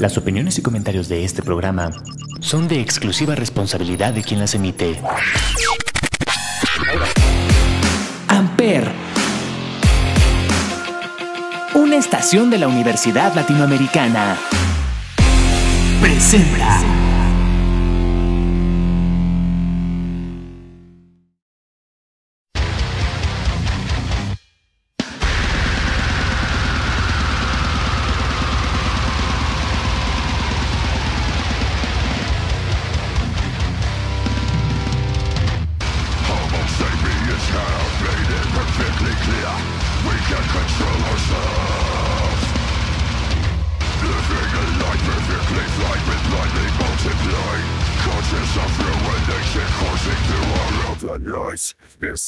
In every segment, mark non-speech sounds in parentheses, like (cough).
Las opiniones y comentarios de este programa son de exclusiva responsabilidad de quien las emite. Amper. Una estación de la Universidad Latinoamericana. Presenta.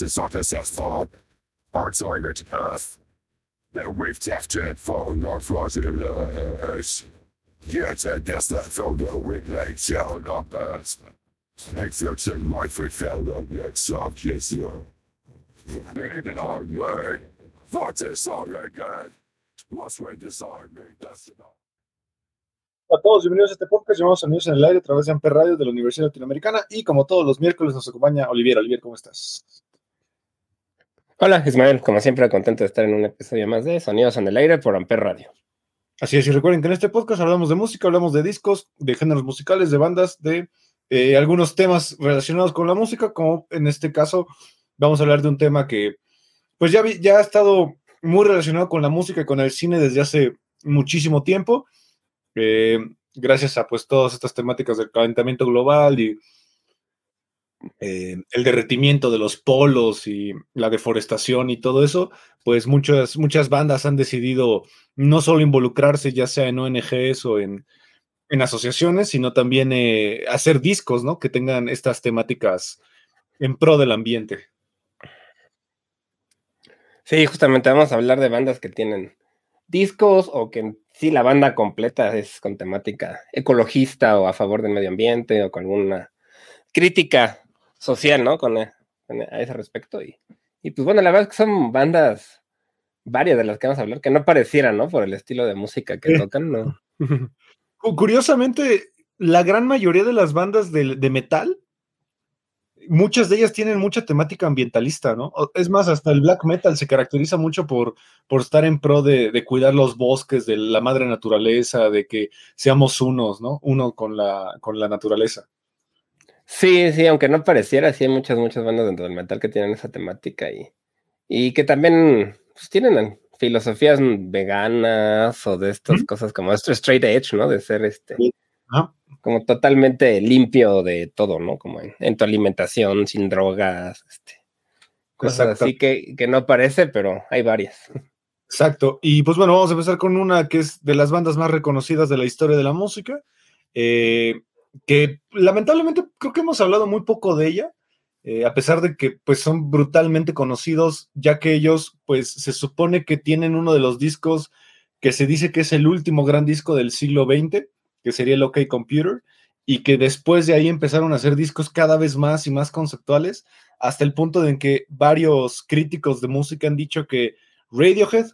This Earth. A again? Must todos, bienvenidos a este podcast llamado Sonidos en el Aire a través de Amper Radio de la Universidad Latinoamericana y como todos los miércoles nos acompaña Olivier. Olivier, ¿cómo estás? Hola Ismael, como siempre contento de estar en un episodio más de Sonidos en el Aire por Amper Radio. Así es, y recuerden que en este podcast hablamos de música, hablamos de discos, de géneros musicales, de bandas, de eh, algunos temas relacionados con la música, como en este caso vamos a hablar de un tema que pues ya, vi- ya ha estado muy relacionado con la música y con el cine desde hace muchísimo tiempo, eh, gracias a pues todas estas temáticas del calentamiento global y eh, el derretimiento de los polos y la deforestación y todo eso, pues muchas, muchas bandas han decidido no solo involucrarse ya sea en ONGs o en, en asociaciones, sino también eh, hacer discos, ¿no? Que tengan estas temáticas en pro del ambiente. Sí, justamente vamos a hablar de bandas que tienen discos o que sí la banda completa es con temática ecologista o a favor del medio ambiente o con alguna crítica social, ¿no? Con, eh, eh, a ese respecto. Y, y pues bueno, la verdad es que son bandas, varias de las que vamos a hablar, que no parecieran, ¿no? Por el estilo de música que tocan, ¿no? (laughs) Cu- Curiosamente, la gran mayoría de las bandas de, de metal, muchas de ellas tienen mucha temática ambientalista, ¿no? Es más, hasta el black metal se caracteriza mucho por, por estar en pro de, de cuidar los bosques, de la madre naturaleza, de que seamos unos, ¿no? Uno con la, con la naturaleza. Sí, sí, aunque no pareciera, sí hay muchas, muchas bandas dentro del metal que tienen esa temática y, y que también pues, tienen filosofías veganas o de estas cosas como esto straight edge, ¿no? De ser este como totalmente limpio de todo, ¿no? Como en, en tu alimentación, sin drogas, este, cosas Exacto. así que, que no parece, pero hay varias. Exacto. Y pues bueno, vamos a empezar con una que es de las bandas más reconocidas de la historia de la música, eh, que lamentablemente creo que hemos hablado muy poco de ella, eh, a pesar de que pues son brutalmente conocidos, ya que ellos pues se supone que tienen uno de los discos que se dice que es el último gran disco del siglo XX, que sería el OK Computer, y que después de ahí empezaron a hacer discos cada vez más y más conceptuales, hasta el punto en que varios críticos de música han dicho que Radiohead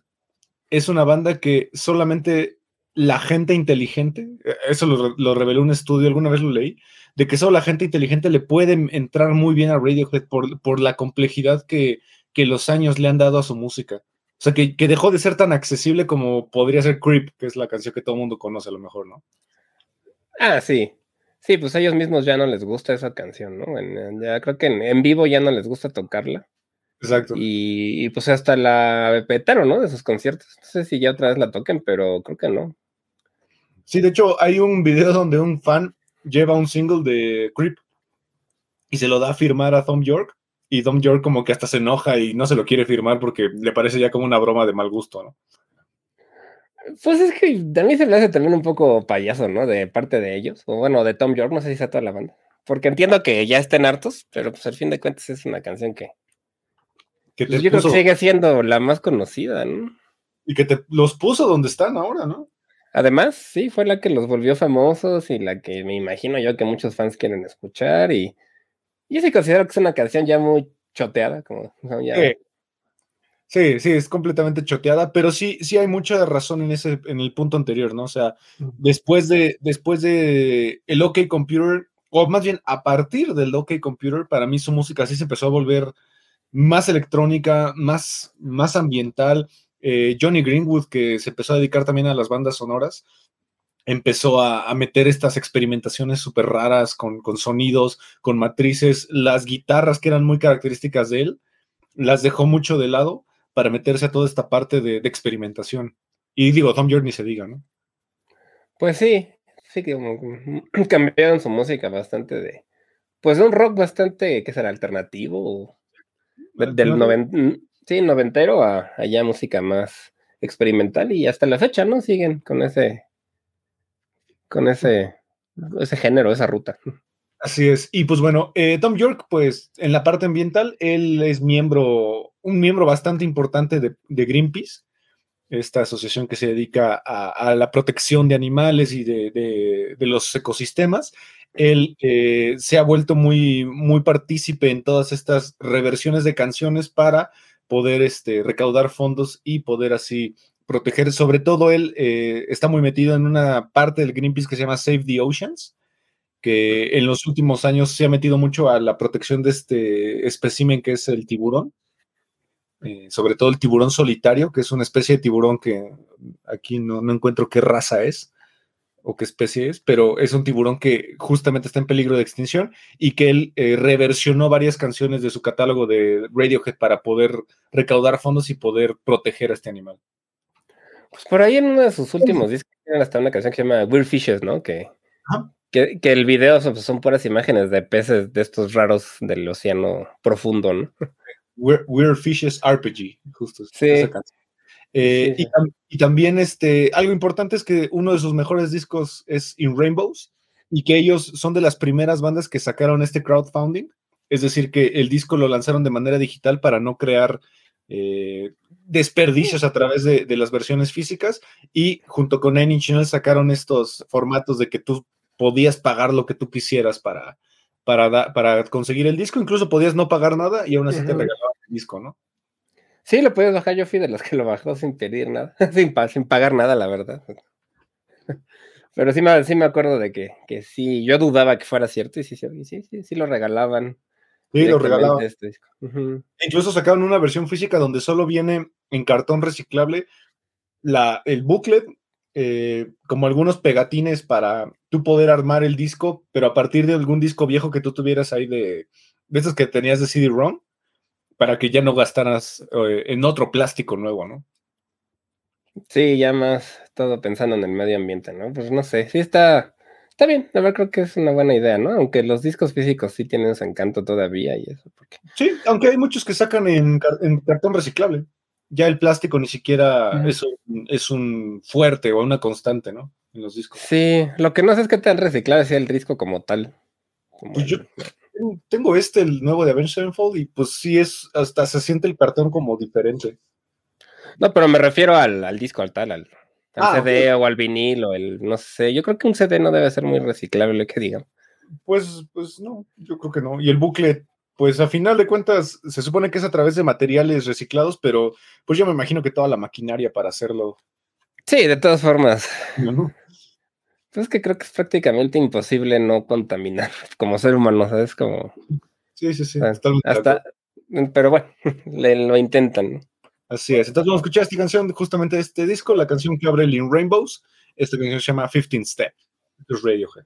es una banda que solamente la gente inteligente, eh, eso lo, lo reveló un estudio, alguna vez lo leí, de que solo la gente inteligente le puede entrar muy bien a Radiohead por, por la complejidad que, que los años le han dado a su música. O sea, que, que dejó de ser tan accesible como podría ser Creep, que es la canción que todo el mundo conoce a lo mejor, ¿no? Ah, sí. Sí, pues a ellos mismos ya no les gusta esa canción, ¿no? En- ya creo que en, en vivo ya no les gusta tocarla. Exacto. Y, y, pues hasta la petaron, ¿no? De sus conciertos. No sé si ya otra vez la toquen, pero creo que no. Sí, de hecho, hay un video donde un fan lleva un single de Creep y se lo da a firmar a Tom York. Y Tom York como que hasta se enoja y no se lo quiere firmar porque le parece ya como una broma de mal gusto, ¿no? Pues es que mí se me hace también un poco payaso, ¿no? De parte de ellos. O bueno, de Tom York, no sé si sea toda la banda. Porque entiendo que ya estén hartos, pero pues al fin de cuentas es una canción que Que te pues, yo creo que sigue siendo la más conocida, ¿no? Y que te los puso donde están ahora, ¿no? Además, sí, fue la que los volvió famosos y la que me imagino yo que muchos fans quieren escuchar. Y yo sí considero que es una canción ya muy choteada, como ¿no? ya, Sí, sí, es completamente choteada, pero sí, sí hay mucha razón en ese, en el punto anterior, ¿no? O sea, después de, después de el OK Computer, o más bien a partir del OK Computer, para mí su música sí se empezó a volver más electrónica, más, más ambiental. Eh, Johnny Greenwood, que se empezó a dedicar también a las bandas sonoras, empezó a, a meter estas experimentaciones súper raras con, con sonidos, con matrices, las guitarras que eran muy características de él, las dejó mucho de lado para meterse a toda esta parte de, de experimentación. Y digo, Tom ni se diga, ¿no? Pues sí, sí que como (clears throat) cambiaron su música bastante de, pues de un rock bastante, ¿qué será? Alternativo, de- del noven, sí, noventero a allá música más experimental y hasta la fecha, ¿no? Siguen con ese, con ese, ese género, esa ruta. Así es. Y pues bueno, eh, Tom York, pues en la parte ambiental, él es miembro, un miembro bastante importante de, Greenpeace, esta asociación que se dedica a, a la protección de animales y de los ecosistemas. Él eh, se ha vuelto muy, muy partícipe en todas estas reversiones de canciones para poder este, recaudar fondos y poder así proteger. Sobre todo él eh, está muy metido en una parte del Greenpeace que se llama Save the Oceans que en los últimos años se ha metido mucho a la protección de este espécimen que es el tiburón, eh, sobre todo el tiburón solitario, que es una especie de tiburón que aquí no, no encuentro qué raza es o qué especie es, pero es un tiburón que justamente está en peligro de extinción y que él eh, reversionó varias canciones de su catálogo de Radiohead para poder recaudar fondos y poder proteger a este animal. Pues por ahí en uno de sus últimos discos tienen hasta una canción que se llama Weird Fishes, ¿no? Que, que, que el video son, son puras imágenes de peces de estos raros del océano profundo, ¿no? Weird, Weird Fishes RPG, justo. Sí. esa canción. Eh, Sí, y, sí. tam- y también este, algo importante es que uno de sus mejores discos es In Rainbows y que ellos son de las primeras bandas que sacaron este crowdfunding, es decir, que el disco lo lanzaron de manera digital para no crear eh, desperdicios a través de, de las versiones físicas y junto con Nine Inch Nails sacaron estos formatos de que tú podías pagar lo que tú quisieras para, para, da- para conseguir el disco, incluso podías no pagar nada y aún así te regalaban el disco, ¿no? Sí, lo puedes bajar. Yo fui de los que lo bajó sin pedir nada, (laughs) sin, pa- sin pagar nada, la verdad. (laughs) Pero sí me, sí me acuerdo de que, que sí, yo dudaba que fuera cierto y sí, sí, sí, sí, sí lo regalaban. Sí, lo regalaban. este. Incluso sacaron una versión física donde solo viene en cartón reciclable la, el booklet, eh, como algunos pegatines para tú poder armar el disco, pero a partir de algún disco viejo que tú tuvieras ahí de, de esos que tenías de CD-ROM, para que ya no gastaras eh, en otro plástico nuevo, ¿no? Sí, ya más todo pensando en el medio ambiente, ¿no? Pues no sé, sí está, está bien, la verdad creo que es una buena idea, ¿no? Aunque los discos físicos sí tienen su encanto todavía y eso, porque Sí, aunque hay muchos que sacan en, car- en cartón reciclable. Ya el plástico ni siquiera Ujú. es, un, es un fuerte o una constante, ¿no? En los discos. sí, lo que no sé es qué tan reciclable sea el disco como tal. como Pues yo- el- Tengo este, el nuevo de Avenged Sevenfold, y pues sí es, hasta se siente el cartón como diferente. No, pero me refiero al, al disco, al tal, al, al Ah, CD o al vinil o el, no sé, yo creo que un CD no debe ser muy reciclable, que digan. Pues, pues no, yo creo que no. Y el bucle, pues a final de cuentas, se supone que es a través de materiales reciclados, pero pues yo me imagino que toda la maquinaria para hacerlo. Sí, de todas formas, ¿no? Pues es que creo que es prácticamente imposible no contaminar (laughs) como ser humano, ¿sabes? Como Sí, sí, sí. Hasta, pero bueno, (laughs) le, lo intentan. ¿no? Así es. Entonces vamos a escuchar esta canción justamente de este disco, la canción que abre el In Rainbows. Esta canción se llama 15 Step. Es Radiohead.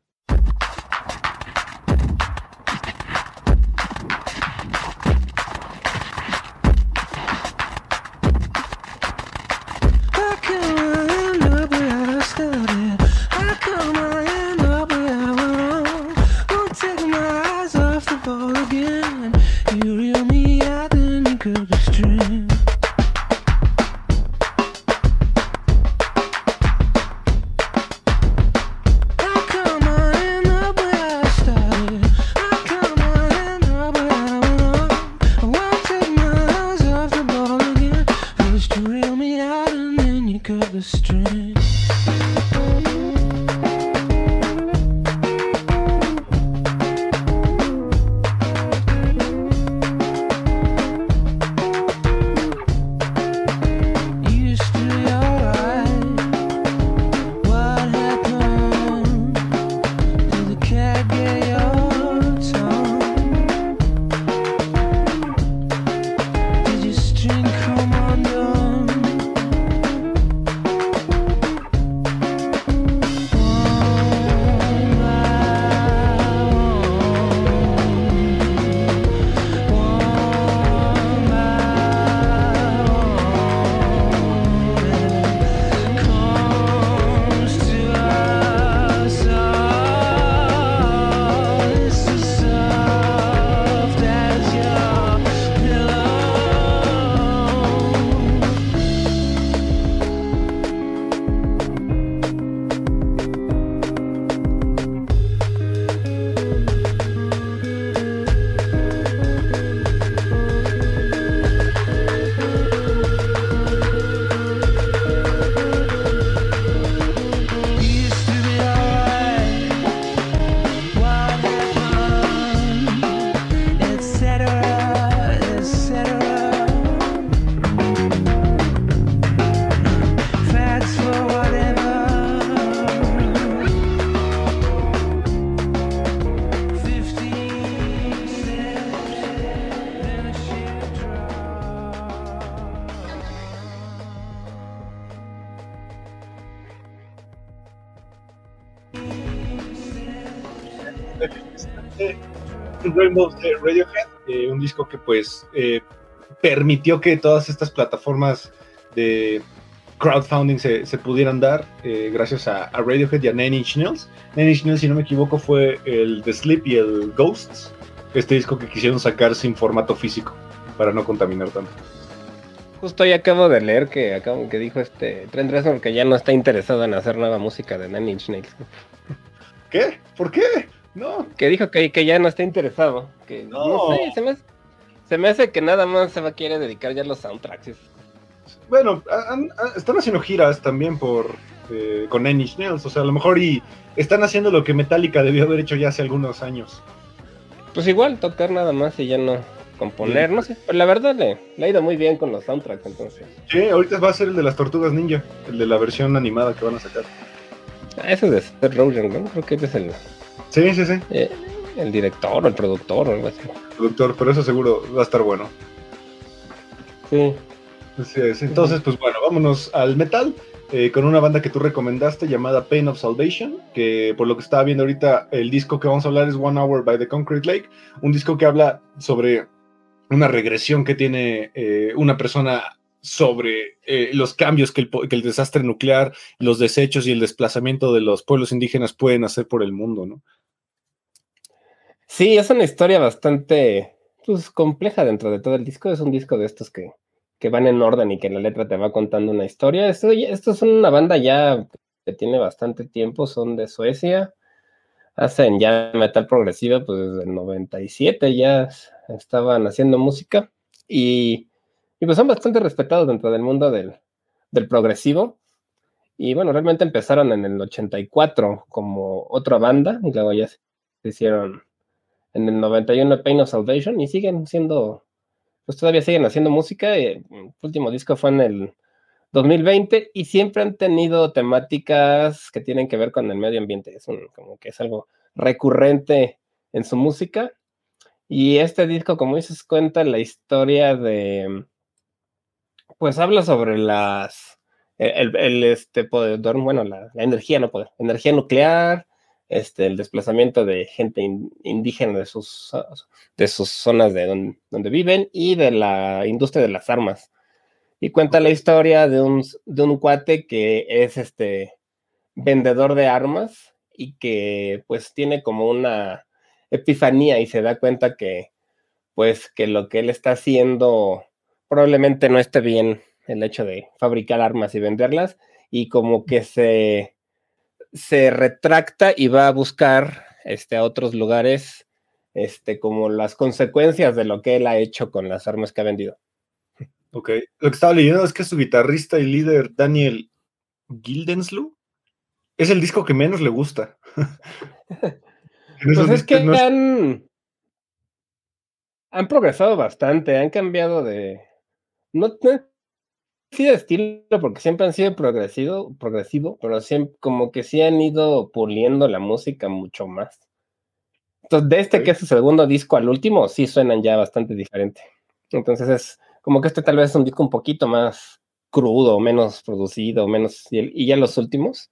Rainbows de Radiohead, eh, un disco que pues eh, permitió que todas estas plataformas de crowdfunding se, se pudieran dar eh, gracias a, a Radiohead y a Nine Inch Nails. Nine Inch Nails, si no me equivoco, fue el The Sleep y el Ghosts, este disco que quisieron sacar sin formato físico para no contaminar tanto. Justo hoy acabo de leer que, acabo, que dijo este Trent Reznor que ya no está interesado en hacer nueva música de Nine Inch Nails. ¿Qué? ¿Por qué? No. Que dijo que, que ya no está interesado. Que no, No. sé, se me, hace, se me hace que nada más se va a querer dedicar ya a los soundtracks. Bueno, han- han- están haciendo giras también por eh, con Nine Inch Nails, o sea, a lo mejor y están haciendo lo que Metallica debió haber hecho ya hace algunos años. Pues igual, tocar nada más y ya no componer, no sé. Pero la verdad le, le ha ido muy bien con los soundtracks, entonces. Sí, ahorita va a ser el de las Tortugas Ninja, el de la versión animada que van a sacar. Ah, ese es de Seth Rogen, ¿no? Creo que él es el, Sí, sí, sí, eh, el director o el productor o algo así. productor, pero eso seguro va a estar bueno. Sí. Así es. Entonces, pues bueno, vámonos al metal eh, con una banda que tú recomendaste llamada Pain of Salvation, que por lo que estaba viendo ahorita, el disco que vamos a hablar es One Hour by the Concrete Lake, un disco que habla sobre una regresión que tiene eh, una persona sobre eh, los cambios que el, que el desastre nuclear, los desechos y el desplazamiento de los pueblos indígenas pueden hacer por el mundo, ¿no? Sí, es una historia bastante pues, compleja dentro de todo el disco. Es un disco de estos que, que van en orden y que la letra te va contando una historia. Esto, esto es una banda ya que tiene bastante tiempo, son de Suecia. Hacen ya metal progresivo, pues desde el 97 ya estaban haciendo música y, y pues son bastante respetados dentro del mundo del, del progresivo. Y bueno, realmente empezaron en el 84 como otra banda y luego ya se hicieron en el 91 Pain of Salvation y siguen siendo, pues todavía siguen haciendo música. eh, El último disco fue en el 2020 y siempre han tenido temáticas que tienen que ver con el medio ambiente. Es un- como que es algo recurrente en su música. Y este disco, como dices, cuenta la historia de, pues habla sobre las, el, el, este poder, bueno, la, la energía, no poder, energía nuclear, este, el desplazamiento de gente in- indígena de sus, ah, de sus zonas de don- donde viven y de la industria de las armas. Y cuenta la historia de un, de un cuate que es este vendedor de armas y que pues tiene como una epifanía y se da cuenta que pues que lo que él está haciendo probablemente no esté bien el hecho de fabricar armas y venderlas y como que se se retracta y va a buscar este, a otros lugares este, como las consecuencias de lo que él ha hecho con las armas que ha vendido. Ok. Lo que estaba leyendo es que su guitarrista y líder, Daniel Gildenslow, es el disco que menos le gusta. (laughs) Pues es que no han, han progresado bastante, han cambiado de... No, no sí de estilo, porque siempre han sido progresivo, progresivo, pero siempre como que sí han ido puliendo la música mucho más. Entonces, de este que es su segundo disco al último, sí suenan ya bastante diferente. Entonces es como que este tal vez es un disco un poquito más crudo, menos producido, menos... Y, ya los últimos,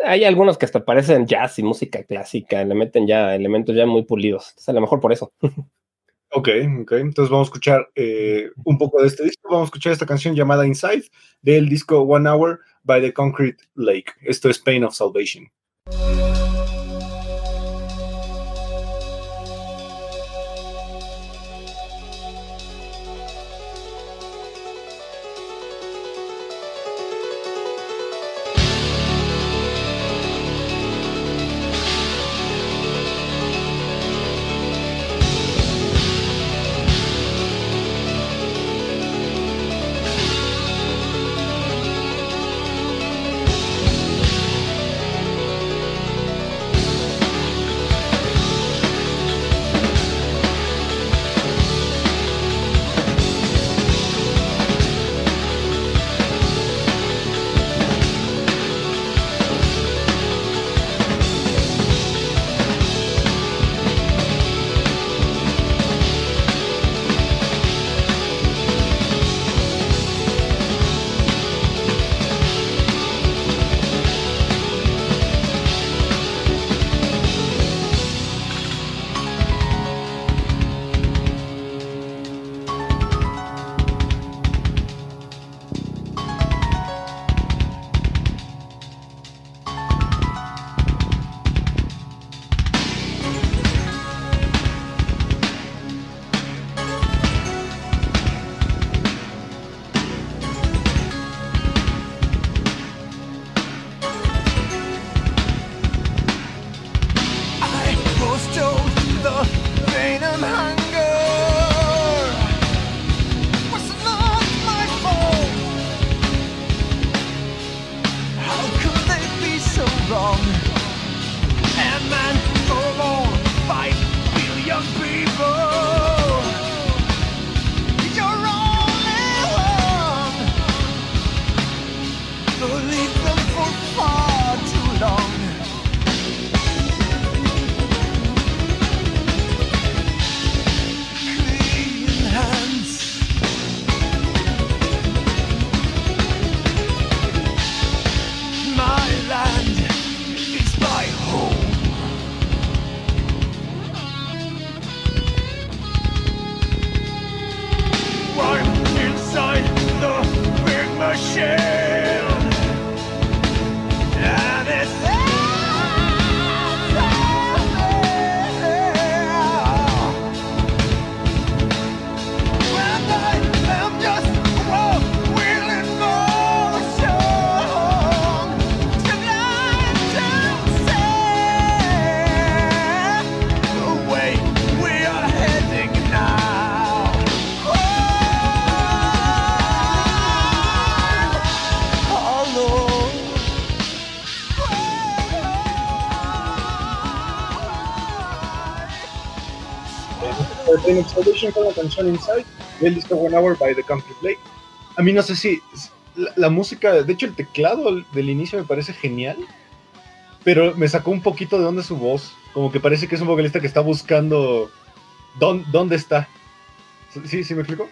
hay algunos que hasta parecen jazz y música clásica, le meten ya elementos ya muy pulidos. Entonces, a lo mejor por eso. (laughs) Ok, ok. Entonces vamos a escuchar eh, un poco de este disco. Vamos a escuchar esta canción llamada Inside del disco One Hour by the Concrete Lake. Esto es Pain of Salvation. Of Salvation con la canción Inside y disco One Hour by The Country Play. A mí no sé si la, música, de hecho el teclado del inicio me parece genial, pero me sacó un poquito de onda su voz, como que parece que es un vocalista que está buscando dónde, dónde está. ¿Sí, sí me explico?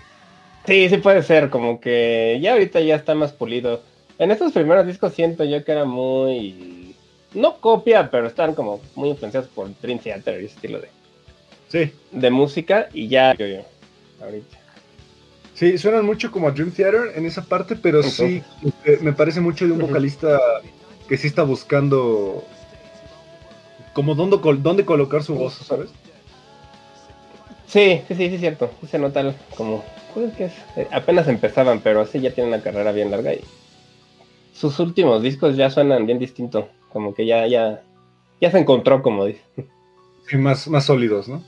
Sí, sí puede ser, como que ya ahorita ya está más pulido. En estos primeros discos siento yo que era muy... No copia, pero están como muy influenciados por Dream Theater y ese estilo de, Sí, de música y ya yo, yo, ahorita. sí, suenan mucho como a Dream Theater en esa parte, pero sí, eh, me parece mucho de un vocalista que sí está buscando como dónde, col- dónde colocar su voz, ¿sabes? Sí, sí, sí, sí, es cierto. Sí se nota como... Pues que es, eh, apenas empezaban, pero sí ya tienen una carrera bien larga y sus últimos discos ya suenan bien distinto. Como que ya, ya, ya se encontró, como dice. Sí, más, más sólidos, ¿no?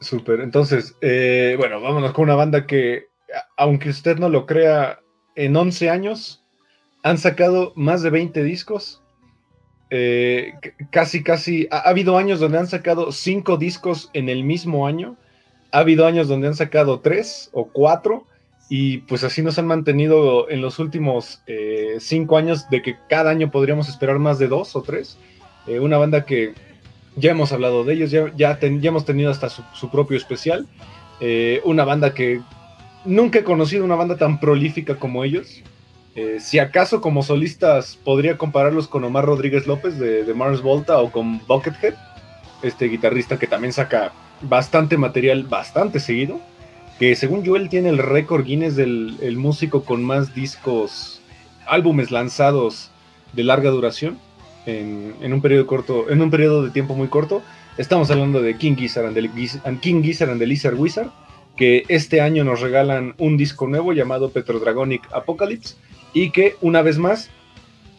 Súper. Entonces, eh, bueno, vámonos con una banda que, aunque usted no lo crea, en 11 años han sacado más de 20 discos. Eh, casi, casi. Ha, ha habido años donde han sacado 5 discos en el mismo año. Ha habido años donde han sacado 3 o 4. Y pues así nos han mantenido en los últimos 5 años, de que cada año podríamos esperar más de 2 o 3. una banda que ya hemos hablado de ellos, ya, ya, hemos tenido hasta su, propio especial. Eh, una banda que nunca he conocido una banda tan prolífica como ellos. Eh, si acaso como solistas podría compararlos con Omar Rodríguez López de, de Mars Volta o con Buckethead, este guitarrista que también saca bastante material bastante seguido, que según yo él tiene el récord Guinness del el músico con más discos, álbumes lanzados de larga duración en, un periodo corto, en un de tiempo muy corto. Estamos hablando de King Gizzard and the, King Gizzard and the Lizard Wizard, que este año nos regalan un disco nuevo llamado Petrodragonic Apocalypse y que una vez más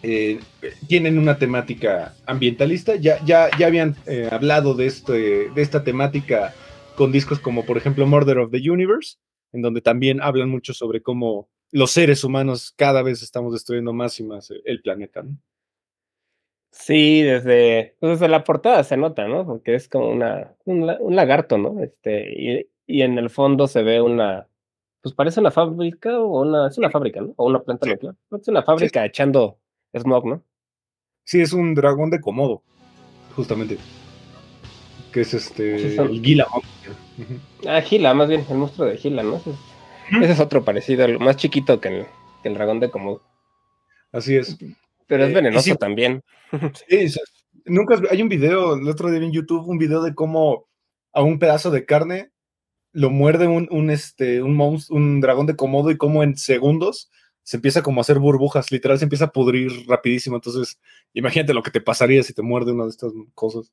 eh, tienen una temática ambientalista. Ya, ya, ya habían eh, hablado de, este, de esta temática con discos como por ejemplo Murder of the Universe, en donde también hablan mucho sobre cómo los seres humanos cada vez estamos destruyendo más y más el planeta. Sí, desde, pues desde la portada se nota, ¿no? Porque es como una, un, la- un lagarto, ¿no? Este, y, y en el fondo se ve una, pues parece una fábrica o una, es una fábrica, ¿no? O una planta Sí. nuclear. Es una fábrica echando smog, ¿no? Sí, es un dragón de Komodo, justamente. Que es este. Sí, son- el Gila. Ah, Gila, más bien, el monstruo de Gila, ¿no? Ese es, ese es otro parecido, más chiquito que el, que el dragón de Komodo. Así es. Pero Eh, es y venenoso sí- también. (laughs) Sí, nunca hay un video, el otro día vi en YouTube, un video de cómo a un pedazo de carne lo muerde un, un, este, un, monst- un dragón de Komodo y cómo en segundos se empieza como a hacer burbujas, literal se empieza a pudrir rapidísimo. Entonces, imagínate lo que te pasaría si te muerde una de estas cosas.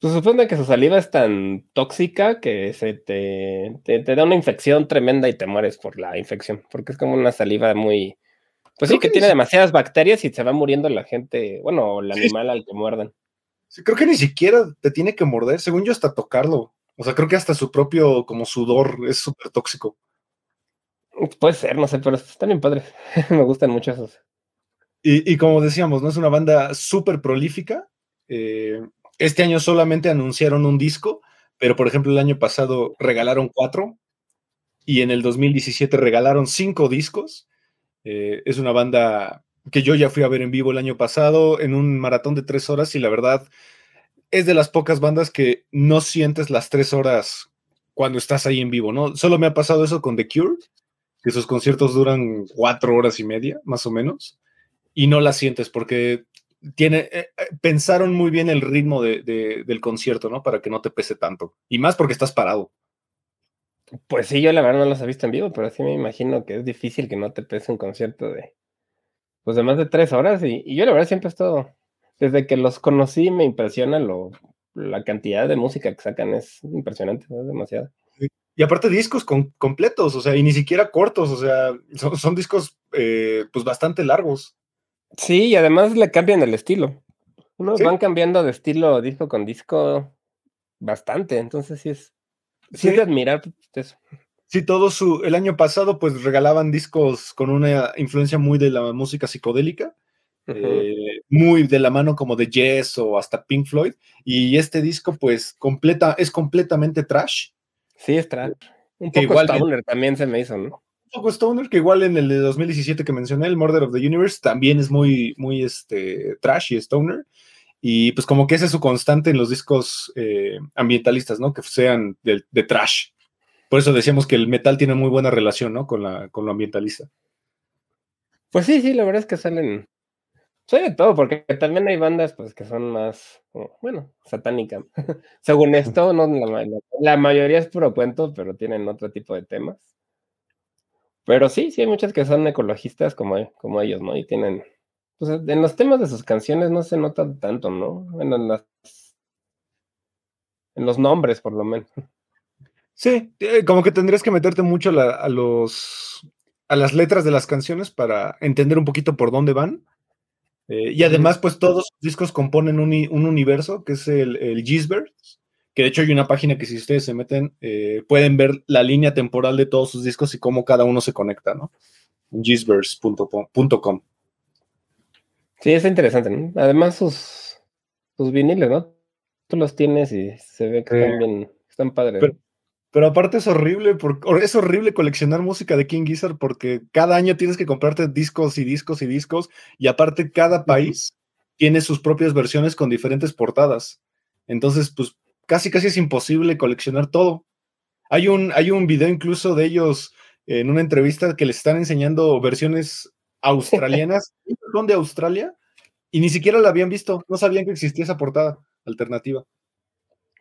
Se supone que su saliva es tan tóxica que se te, te, te da una infección tremenda y te mueres por la infección, porque es como una saliva muy... Pues Creo sí, que que tiene si- demasiadas bacterias y se va muriendo la gente, bueno, o el Sí. animal al que muerdan. Sí, creo que ni siquiera te tiene que morder, según yo, hasta tocarlo. O sea, creo que hasta su propio como sudor es súper tóxico. Puede ser, no sé, pero están bien padres. (laughs) Me gustan mucho esos. Y, y como decíamos, ¿no? Es una banda súper prolífica. Eh, este año solamente anunciaron un disco, pero por ejemplo el año pasado regalaron cuatro y en el 2017 regalaron cinco discos. Eh, es una banda que yo ya fui a ver en vivo el año pasado en un maratón de tres horas y la verdad es de las pocas bandas que no sientes las tres horas cuando estás ahí en vivo, ¿no? Solo me ha pasado eso con The Cure, que sus conciertos duran cuatro horas y media, más o menos y no la sientes porque tiene, eh, eh, pensaron muy bien el ritmo de- del concierto, ¿no? Para que no te pese tanto. Y más porque estás parado. Pues sí, yo la verdad no los he visto en vivo, pero sí me imagino que es difícil que no te pese un concierto de, pues de más de tres horas. Y, y yo la verdad siempre he estado, desde que los conocí me impresiona lo, la cantidad de música que sacan, es impresionante, es demasiado. Y aparte discos con- completos, o sea, y ni siquiera cortos, o sea, son, son discos eh, pues bastante largos. Sí, y además le cambian el estilo. ¿no? Sí. Van cambiando de estilo disco con disco bastante, entonces sí es, sí es de admirar eso. Sí, todo su, el año pasado pues regalaban discos con una influencia muy de la música psicodélica. eh, muy de la mano como de Yes o hasta Pink Floyd. Y este disco, pues, completa, es completamente trash. Sí, es trash. Un Que poco igual- Stoner también se me hizo, ¿no? Un poco Stoner, que igual en el de 2017 que mencioné, el Murder of the Universe, también es muy, muy este, trash y Stoner. Y pues como que ese es su constante en los discos eh, ambientalistas, ¿no? Que sean de, trash. Por eso decíamos que el metal tiene muy buena relación, ¿no? Con, la, con lo ambientalista. Pues sí, sí, la verdad es que salen. Soy de todo, porque también hay bandas pues que son más, bueno, satánicas. (laughs) Según esto, no, la mayoría es puro cuento, pero tienen otro tipo de temas. Pero sí, sí hay muchas que son ecologistas como, como ellos, ¿no? Y tienen, pues en los temas de sus canciones no se nota tanto, ¿no? Bueno, en las, en los nombres, por lo menos. Sí, eh, como que tendrías que meterte mucho la- a los a las letras de las canciones para entender un poquito por dónde van. Eh, y además, pues todos los discos componen un, un universo que es el, el Gisbert, que de hecho hay una página que si ustedes se meten eh, pueden ver la línea temporal de todos sus discos y cómo cada uno se conecta, ¿no? Gisverse.com. Sí, es interesante, ¿no? Además sus, sus viniles, ¿no? Tú los tienes y se ve que Sí. están bien, están padres. Pero- Pero aparte es horrible, porque, es horrible coleccionar música de King Gizzard porque cada año tienes que comprarte discos y discos y discos y aparte cada país tiene sus propias versiones con diferentes portadas. Entonces, pues casi casi es imposible coleccionar todo. Hay un, hay un video incluso de ellos en una entrevista que les están enseñando versiones australianas, (laughs) son de Australia y ni siquiera la habían visto, no sabían que existía esa portada alternativa.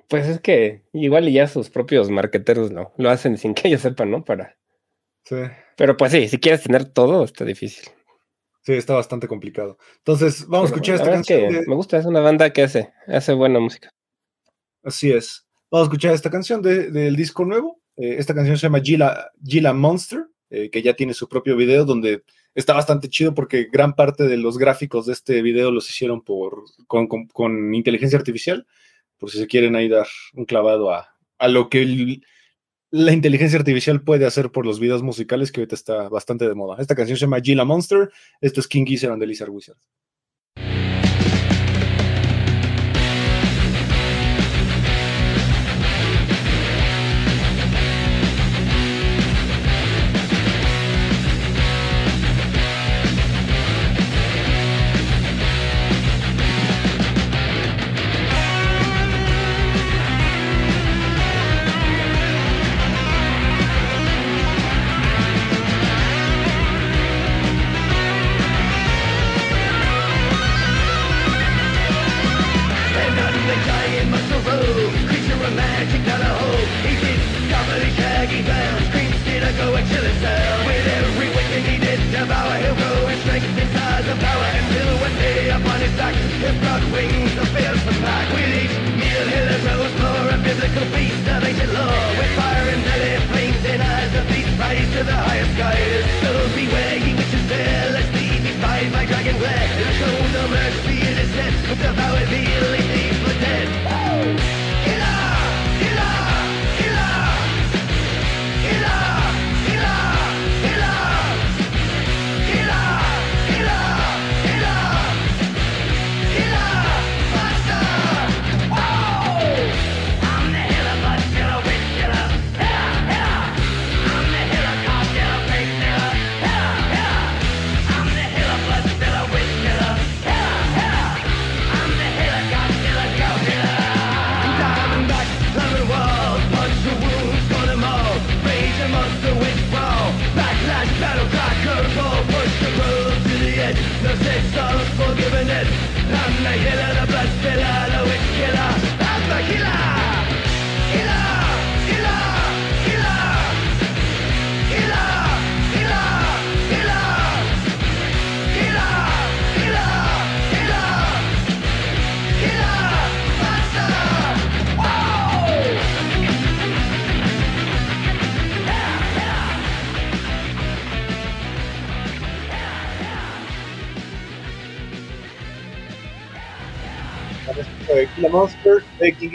Pues es que igual y ya sus propios marqueteros lo, lo hacen sin que ellos sepan, ¿no? Para. Sí. Pero pues sí, si quieres tener todo, está difícil. Sí, está bastante complicado. Entonces, vamos a escuchar esta verdad es canción. que de- Me gusta, es una banda que hace, hace buena música. Así es. Vamos a escuchar esta canción de- del disco nuevo. Eh, esta canción se llama Gila, Gila Monster, eh, que ya tiene su propio video donde está bastante chido porque gran parte de los gráficos de este video los hicieron por, con, con- inteligencia artificial, por si se quieren ahí dar un clavado a, a lo que la inteligencia artificial puede hacer por los videos musicales que ahorita está bastante de moda. Esta canción se llama Gila Monster, esto es King Gizzard and the Lizard Wizard.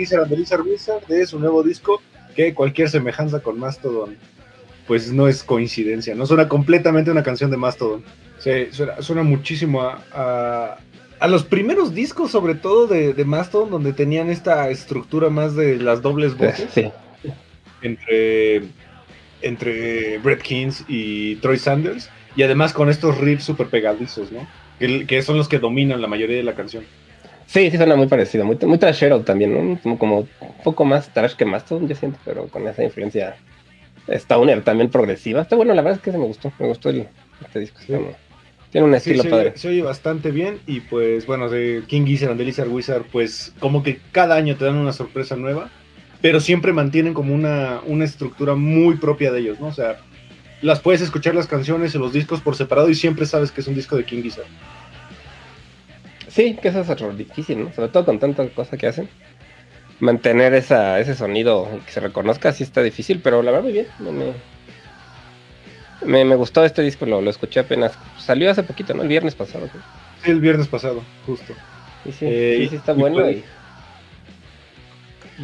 Gizzard and the Lizard Wizard de su nuevo disco que cualquier semejanza con Mastodon pues no es coincidencia, no suena completamente una canción de Mastodon, Sí, suena, suena muchísimo a, a, a los primeros discos, sobre todo de, de Mastodon, donde tenían esta estructura más de las dobles voces Sí. entre, entre Brett Kings y Troy Sanders, y además con estos riffs súper pegadizos, ¿no? Que, que son los que dominan la mayoría de la canción. Sí, sí suena muy parecido, muy, muy trashero también, ¿no? Como, como un poco más trash que Mastodon, yo siento, pero con esa influencia Stoner también progresiva. Está bueno, la verdad es que se me gustó, me gustó el, este disco. Sí. Tiene un Sí, estilo se, padre. se oye bastante bien y pues bueno, de King Gizzard and the Lizard Wizard, pues como que cada año te dan una sorpresa nueva, pero siempre mantienen como una, una estructura muy propia de ellos, ¿no? O sea, las puedes escuchar las canciones y los discos por separado y siempre sabes que es un disco de King Gizzard. Sí, que eso es otro difícil, ¿no? Sobre todo con tantas cosas que hacen. Mantener esa, ese sonido que se reconozca sí está difícil, pero la verdad muy bien. Me, me, gustó este disco, lo, lo escuché apenas. Salió hace poquito, ¿no? El viernes pasado. ¿sí? Sí, el viernes pasado, justo. Y sí, Eh, sí, sí está y bueno. pues- y-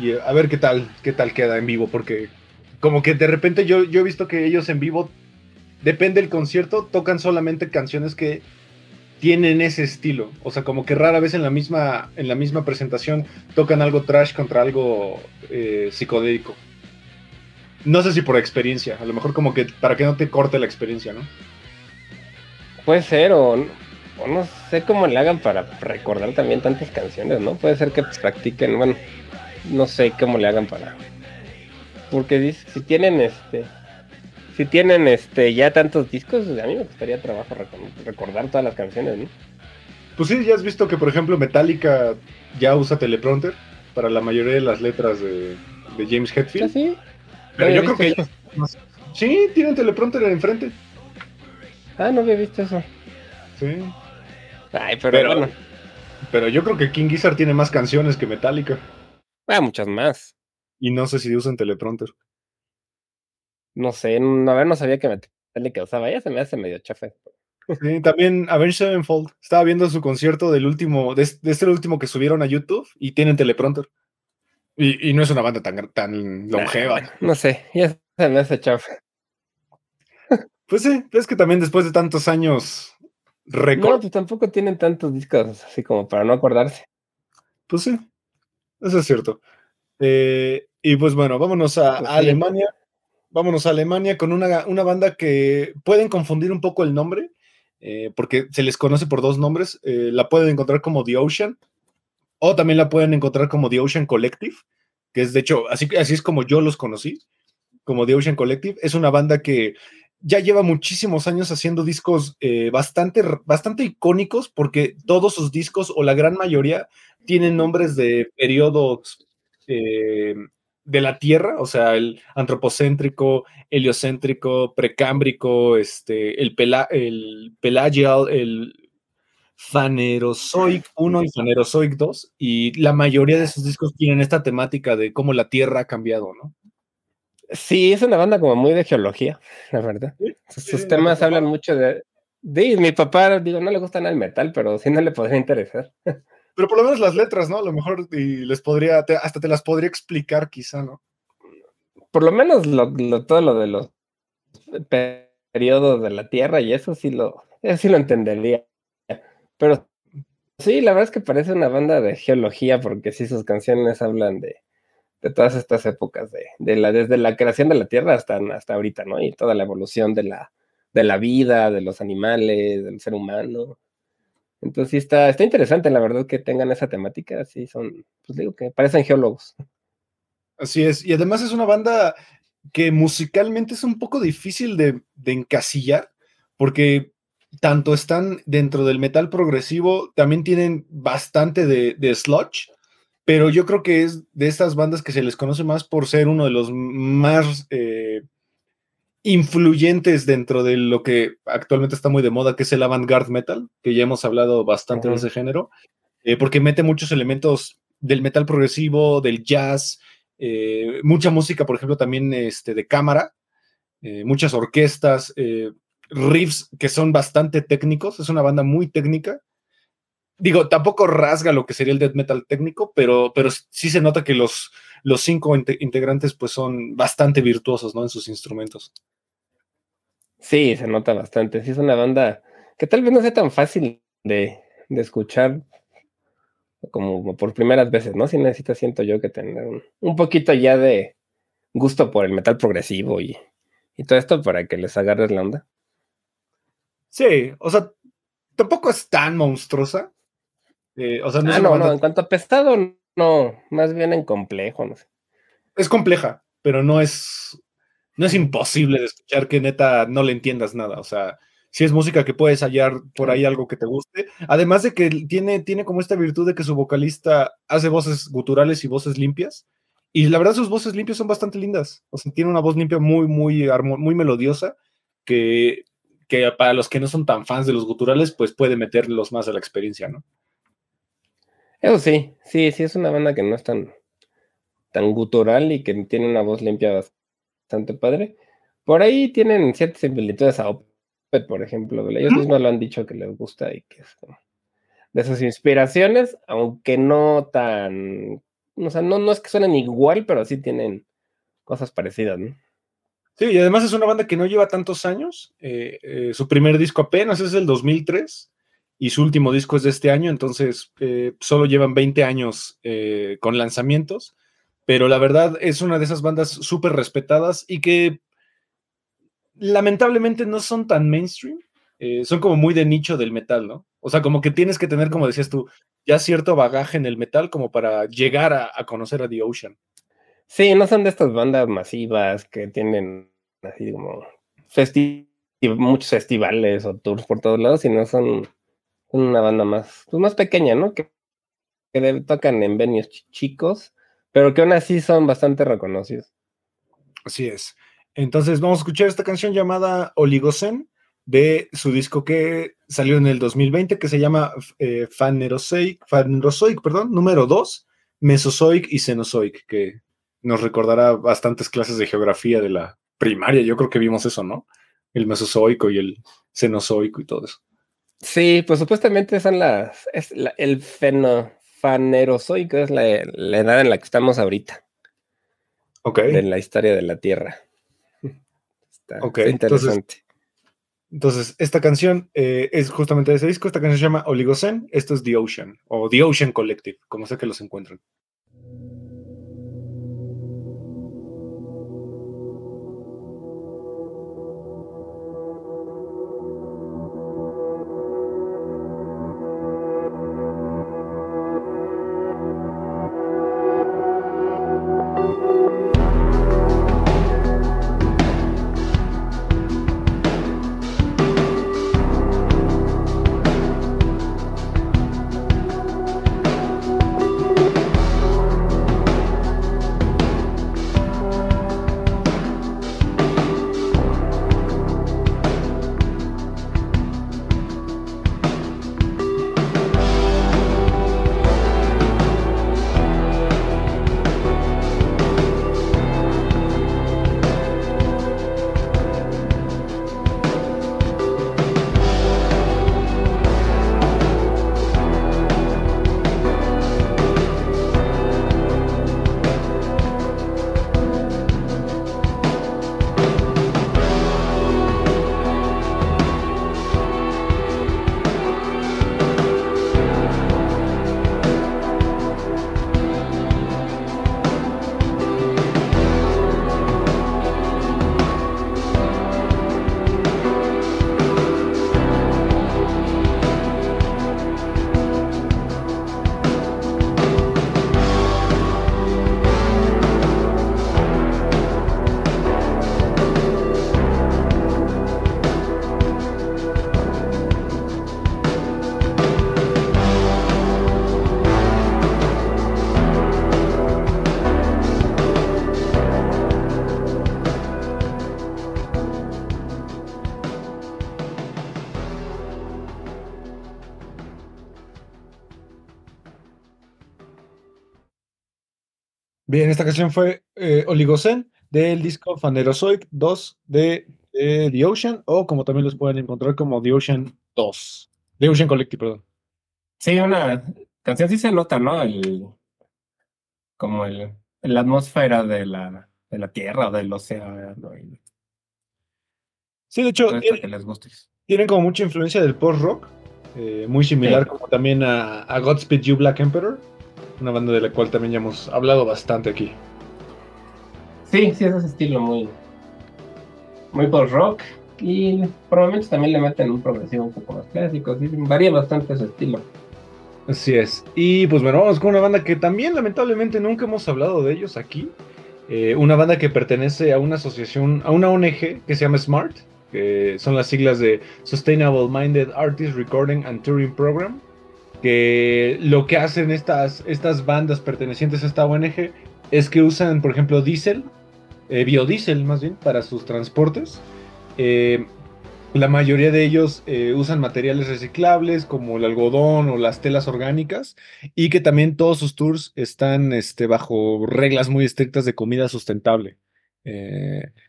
Y eh, a ver qué tal, qué tal queda en vivo, porque como que de repente yo, yo he visto que ellos en vivo, depende del concierto, tocan solamente canciones que tienen ese estilo. O sea, como que rara vez en la misma, en la misma presentación tocan algo trash contra algo eh, psicodélico. No sé si por experiencia, a lo mejor como que para que no te corte la experiencia, ¿no? Puede ser, o, o no sé cómo le hagan para recordar también tantas canciones, ¿no? Puede ser que practiquen, bueno, no sé cómo le hagan para. Porque si tienen este. Si tienen este ya tantos discos, a mí me gustaría trabajo recor- recordar todas las canciones, ¿no? Pues sí, ya has visto que por ejemplo Metallica ya usa teleprompter para la mayoría de las letras de, de James Hetfield. sí. Pero No yo creo que ellos- Sí, tienen teleprompter enfrente. Ah, no había visto eso. Sí. Ay, pero, Pero- bueno. Pero yo creo que King Gizzard tiene más canciones que Metallica. Ah, muchas más. Y no sé si usan teleprompter. No sé, no, a ver, no sabía que Metallica usaba. Ya se me hace medio chafa. Sí, también Avenged Sevenfold. Estaba viendo su concierto del último, de, de este último que subieron a YouTube y tienen teleprompter. Y, y no es una banda tan, tan longeva. No sé, ya se me hace chafa. Pues sí, es que también después de tantos años No, récord, pues tampoco tienen tantos discos así como para no acordarse. pues sí, eso es cierto. Eh, y pues bueno, vámonos a, Pues a sí. Alemania. Vámonos a Alemania con una, una banda que pueden confundir un poco el nombre, eh, porque se les conoce por dos nombres. Eh, la pueden encontrar como The Ocean, o también la pueden encontrar como The Ocean Collective, que es de hecho, así, así es como yo los conocí, como The Ocean Collective. Es una banda que ya lleva muchísimos años haciendo discos eh, bastante, bastante icónicos, porque todos sus discos, o la gran mayoría, tienen nombres de periodos eh, de la Tierra, o sea, el antropocéntrico, heliocéntrico, precámbrico, este, el, pela, el pelagial, el Phanerozoic 1 y Phanerozoic 2, y la mayoría de sus discos tienen esta temática de cómo la Tierra ha cambiado, ¿no? Sí, es una banda como muy de geología, la verdad. Sus, temas hablan mucho de... de mi papá, digo, no le gusta nada el metal, pero sí no le podría interesar. (laughs) Pero por lo menos las letras, ¿no? A lo mejor y les podría, hasta te las podría explicar quizá, ¿no? Por lo menos lo, lo- todo lo de los pe- periodos de la Tierra y eso sí lo, eso sí lo entendería. Pero sí, la verdad es que parece una banda de geología porque sí sus canciones hablan de, de todas estas épocas, de, de la, desde la creación de la Tierra hasta, hasta ahorita, ¿no? Y toda la evolución de la, de la vida, de los animales, del ser humano. Entonces está, está interesante, la verdad, que tengan esa temática. Sí, son, pues digo que parecen geólogos. Así es. Y además es una banda que musicalmente es un poco difícil de, de encasillar, porque tanto están dentro del metal progresivo, también tienen bastante de, de sludge, pero yo creo que es de estas bandas que se les conoce más por ser uno de los más eh, influyentes dentro de lo que actualmente está muy de moda, que es el avant-garde metal, que ya hemos hablado bastante de ese género, eh, porque mete muchos elementos del metal progresivo, del jazz, eh, mucha música, por ejemplo, también este, de cámara, eh, muchas orquestas, riffs que son bastante técnicos, es una banda muy técnica. Digo, tampoco rasga lo que sería el death metal técnico, pero, pero sí se nota que los, los cinco inte- integrantes pues son bastante virtuosos ¿no? en sus instrumentos. Sí, se nota bastante. Sí, es una banda que tal vez no sea tan fácil de, de escuchar como por primeras veces, ¿no? Si necesitas, siento yo, que tener un, un poquito ya de gusto por el metal progresivo y, y todo esto para que les agarres la onda. Sí, o sea, tampoco es tan monstruosa. Eh, o sea, no, Ah, no, no, en cuanto a pesado, no, más bien en complejo, no sé. es compleja, pero no es, no es imposible de escuchar que neta no le entiendas nada. O sea, si es música que puedes hallar por ahí algo que te guste. Además de que tiene, tiene como esta virtud de que su vocalista hace voces guturales y voces limpias. Y la verdad, sus voces limpias son bastante lindas. O sea, tiene una voz limpia muy, muy, muy melodiosa que, que para los que no son tan fans de los guturales, pues puede meterlos más a la experiencia, ¿no? Eso sí, sí, sí, es una banda que no es tan, tan gutural y que tiene una voz limpia bastante padre. Por ahí tienen ciertas similitudes a Opeth, por ejemplo. Ellos mismos lo han dicho que les gusta y que es de sus inspiraciones, aunque no tan. O sea, no, no es que suenen igual, pero sí tienen cosas parecidas, ¿no? Sí, y además es una banda que no lleva tantos años. eh, eh, su primer disco apenas es del 2003 y su último disco es de este año, entonces eh, solo llevan 20 años con lanzamientos, pero la verdad es una de esas bandas súper respetadas y que lamentablemente no son tan mainstream, eh, son como muy de nicho del metal, ¿no? O sea, como que tienes que tener, como decías tú, ya cierto bagaje en el metal como para llegar a, conocer a The Ocean. Sí, no son de estas bandas masivas que tienen así como muchos festivales o tours por todos lados, sino son una banda más, pues más pequeña, ¿no? Que, que tocan en venues chi- chicos, pero que aún así son bastante reconocidos. Así es. Entonces vamos a escuchar esta canción llamada Oligocen de su disco que salió en el 2020 que se llama eh, Phanerozoic, perdón, número 2, Mesozoic y Cenozoic, que nos recordará bastantes clases de geografía de la primaria. Yo creo que vimos eso, ¿no? El Mesozoico y el Cenozoico y todo eso. Sí, pues supuestamente son las, es la- el feno, fanerozoico es la, la edad en la que estamos ahorita, Ok. de la historia de la Tierra. Está, Ok, está entonces- interesante. Entonces, esta canción eh, es justamente de ese disco. Esta canción se llama Oligocen. Esto es The Ocean o The Ocean Collective, como sea que los encuentren. Bien, esta canción fue eh, Oligocen del disco Phanerozoic 2 de, de The Ocean, o como también los pueden encontrar como The Ocean 2. The Ocean Collective, perdón. Sí, una canción sí se nota, ¿no? El, como el, la atmósfera de la, de la Tierra o del océano. y Sí, de hecho, que les. Tienen como mucha influencia del post-rock, eh, muy similar Sí. como también a, a Godspeed You Black Emperor, una banda de la cual también ya hemos hablado bastante aquí. Sí, sí, es ese estilo muy. Muy post-rock. Y por momentos también le meten un progresivo un poco más clásico. Sí, varía bastante su estilo. Así es. Y pues bueno, vamos con una banda que también lamentablemente nunca hemos hablado de ellos aquí. Eh, una banda que pertenece a una asociación, a una ONG que se llama SMART, que son las siglas de Sustainable Minded Artist Recording and Touring Program. Que lo que hacen estas, estas bandas pertenecientes a esta ONG es que usan, por ejemplo, diésel, eh, biodiesel más bien, para sus transportes. Eh, la mayoría de ellos eh, usan materiales reciclables como el algodón o las telas orgánicas y que también todos sus tours están este, bajo reglas muy estrictas de comida sustentable.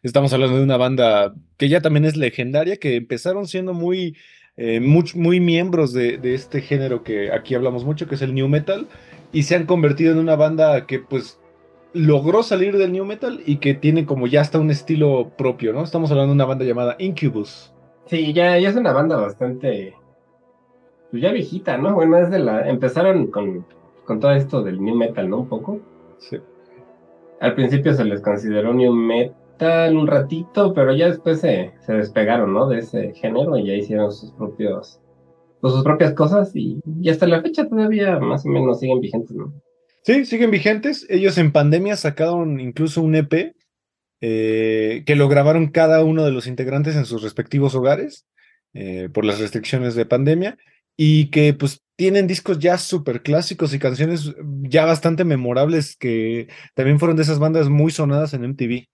Estamos hablando de una banda que ya también es legendaria, que empezaron siendo muy, eh, much- muy miembros de, de este género que aquí hablamos mucho, que es el new metal, y se han convertido en una banda que pues logró salir del new metal y que tiene como ya hasta un estilo propio, ¿no? Estamos hablando de una banda llamada Incubus. Sí, ya, ya es una banda bastante. Pues ya viejita, ¿no? Bueno, es de la. Empezaron con, con todo esto del new metal, ¿no? Un poco. Sí. Al principio se les consideró new metal un ratito, pero ya después se, se despegaron, ¿no? De ese género y ya hicieron sus propios. pues, sus propias cosas y, y hasta la fecha todavía más o menos siguen vigentes, ¿no? Sí, siguen vigentes. Ellos en pandemia sacaron incluso un EP eh, que lo grabaron cada uno de los integrantes en sus respectivos hogares eh, por las restricciones de pandemia y que pues tienen discos ya súper clásicos y canciones ya bastante memorables que también fueron de esas bandas muy sonadas en MTV.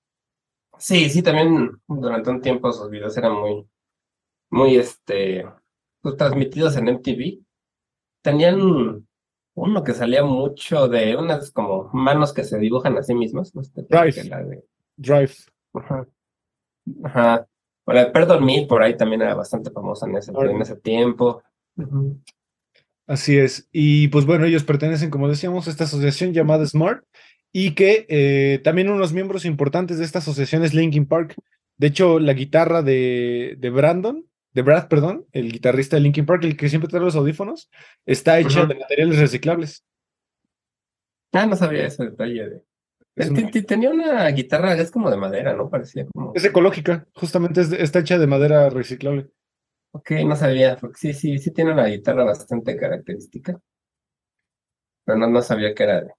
Sí, sí, también durante un tiempo sus videos eran muy, muy, este, pues, transmitidos en MTV. Tenían uno que salía mucho de unas como manos que se dibujan a sí mismas. ¿no? Este, Drive. que la de- Drive. Ajá. Ajá. Bueno, Perdon Me por ahí también era bastante famosa en ese, en ese tiempo. Así es. Y pues bueno, ellos pertenecen, como decíamos, a esta asociación llamada Smart y que eh, también unos miembros importantes de esta asociación es Linkin Park. De hecho, la guitarra de, de Brandon, de Brad, perdón, el guitarrista de Linkin Park, el que siempre trae los audífonos, está hecha de materiales reciclables. Ah, no sabía ese detalle de. Es, tenía una guitarra, es como de madera, ¿no? Parecía como. es ecológica, justamente es está hecha de madera reciclable. Ok, no sabía, porque sí, sí, sí tiene una guitarra bastante característica. Pero no, no sabía que era de-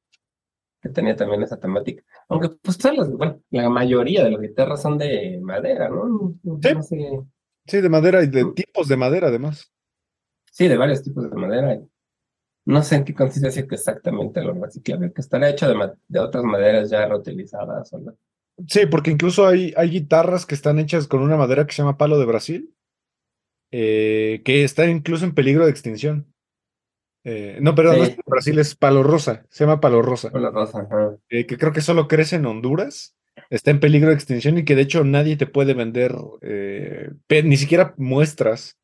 que tenía también esa temática. Aunque pues todas las, bueno, la mayoría de las guitarras son de madera, ¿no? Sí. no sé. Sí, de madera y de tipos de madera además. Sí, de varios tipos de madera. No sé en qué consiste así exactamente lo reciclable, que estará hecho de, otras maderas ya reutilizadas. ¿o no? Sí, porque incluso hay, hay guitarras que están hechas con una madera que se llama palo de Brasil, eh, que está incluso en peligro de extinción. Eh, no, perdón, no Sí. es Brasil, es palo rosa, se llama palo rosa, la rosa, ajá. eh, que creo que solo crece en Honduras, está en peligro de extinción y que de hecho nadie te puede vender eh, ni siquiera muestras.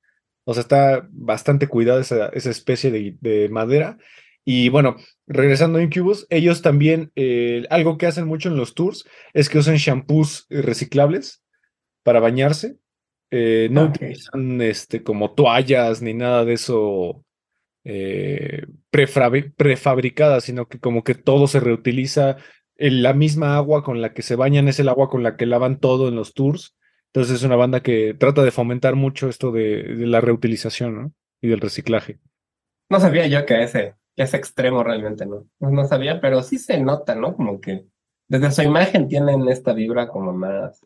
O sea, está bastante cuidada esa, esa especie de, de madera. Y bueno, regresando a Incubus, ellos también, algo que hacen mucho en los tours es que usan shampoos reciclables para bañarse. No Ok. utilizan este, como toallas ni nada de eso eh, prefabricadas, sino que como que todo se reutiliza. La misma agua con la que se bañan es el agua con la que lavan todo en los tours. Entonces es una banda que trata de fomentar mucho esto de, de la reutilización, ¿no? Y del reciclaje. No sabía yo que ese, que ese extremo realmente, ¿no? No, no sabía, pero sí se nota, ¿no? Como que desde su imagen tienen esta vibra como más,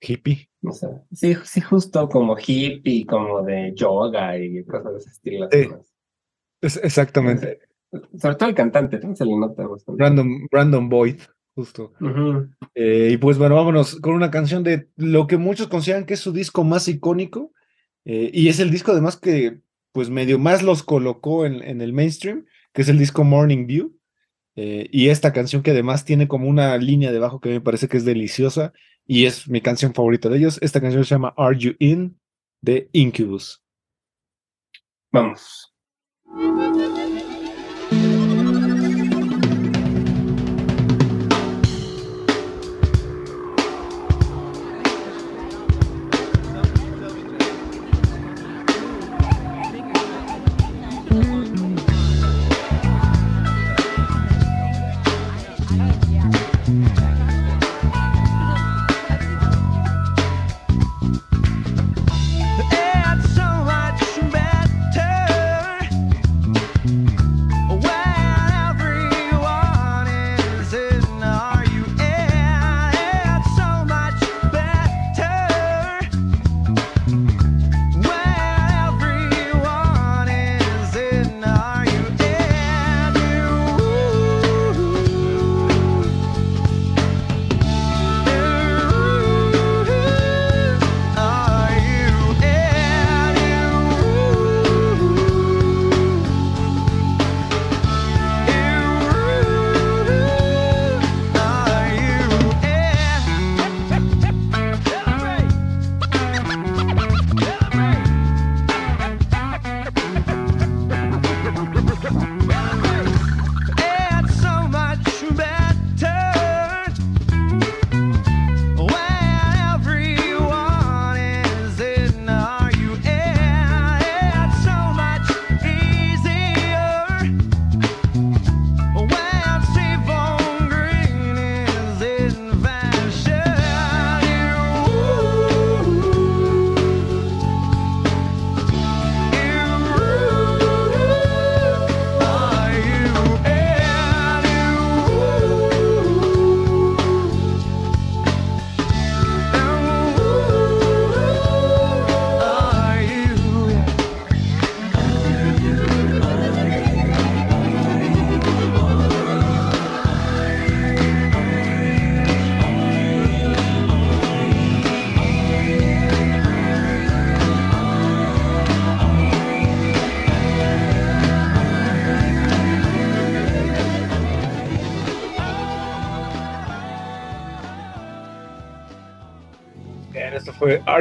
Hippie. no sé, sí, sí, justo como hippie, como de yoga y cosas de ese estilo. Sí. más. Es- exactamente. Sobre todo el cantante, ¿no? se le nota bastante. Brandon, Brandon Boyd, justo. Eh, y pues bueno, vámonos con una canción de lo que muchos consideran que es su disco más icónico. eh, y es el disco además que pues medio más los colocó en, en el mainstream, que es el disco Morning View. eh, y esta canción que además tiene como una línea debajo que me parece que es deliciosa y es mi canción favorita de ellos. Esta canción se llama Are You In? de Incubus. Vamos. Thank you.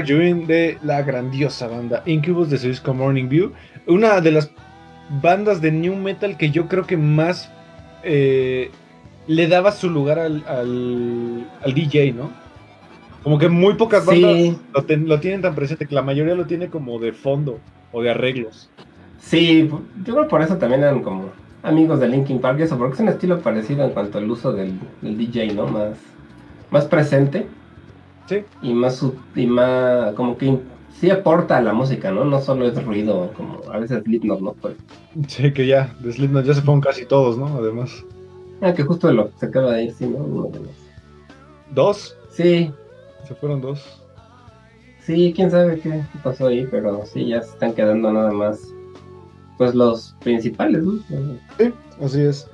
De la grandiosa banda Incubus de su disco Morning View. Una de las bandas de new metal que yo creo que más eh, le daba su lugar al, al- al DJ, ¿no? Como que muy pocas bandas Sí, lo, ten- lo tienen tan presente, que la mayoría lo tiene como de fondo o de arreglos. sí, yo creo que por eso también eran como amigos de Linkin Park y eso, porque es un estilo parecido en cuanto al uso del, del DJ, ¿no? Más, más presente Sí. y más, y más, como que sí aporta a la música, ¿no? No solo es ruido, como a veces Slipknot, ¿no? Pues, Sí, que ya, de Slipknot ya se fueron casi todos, ¿no? Además. ah, que justo lo que se acaba de ir, sí, ¿no? Uno de los- Dos, Sí, se fueron dos. Sí, quién sabe qué pasó ahí, pero sí, ya se están quedando nada más, pues los principales, ¿no? Sí, así es.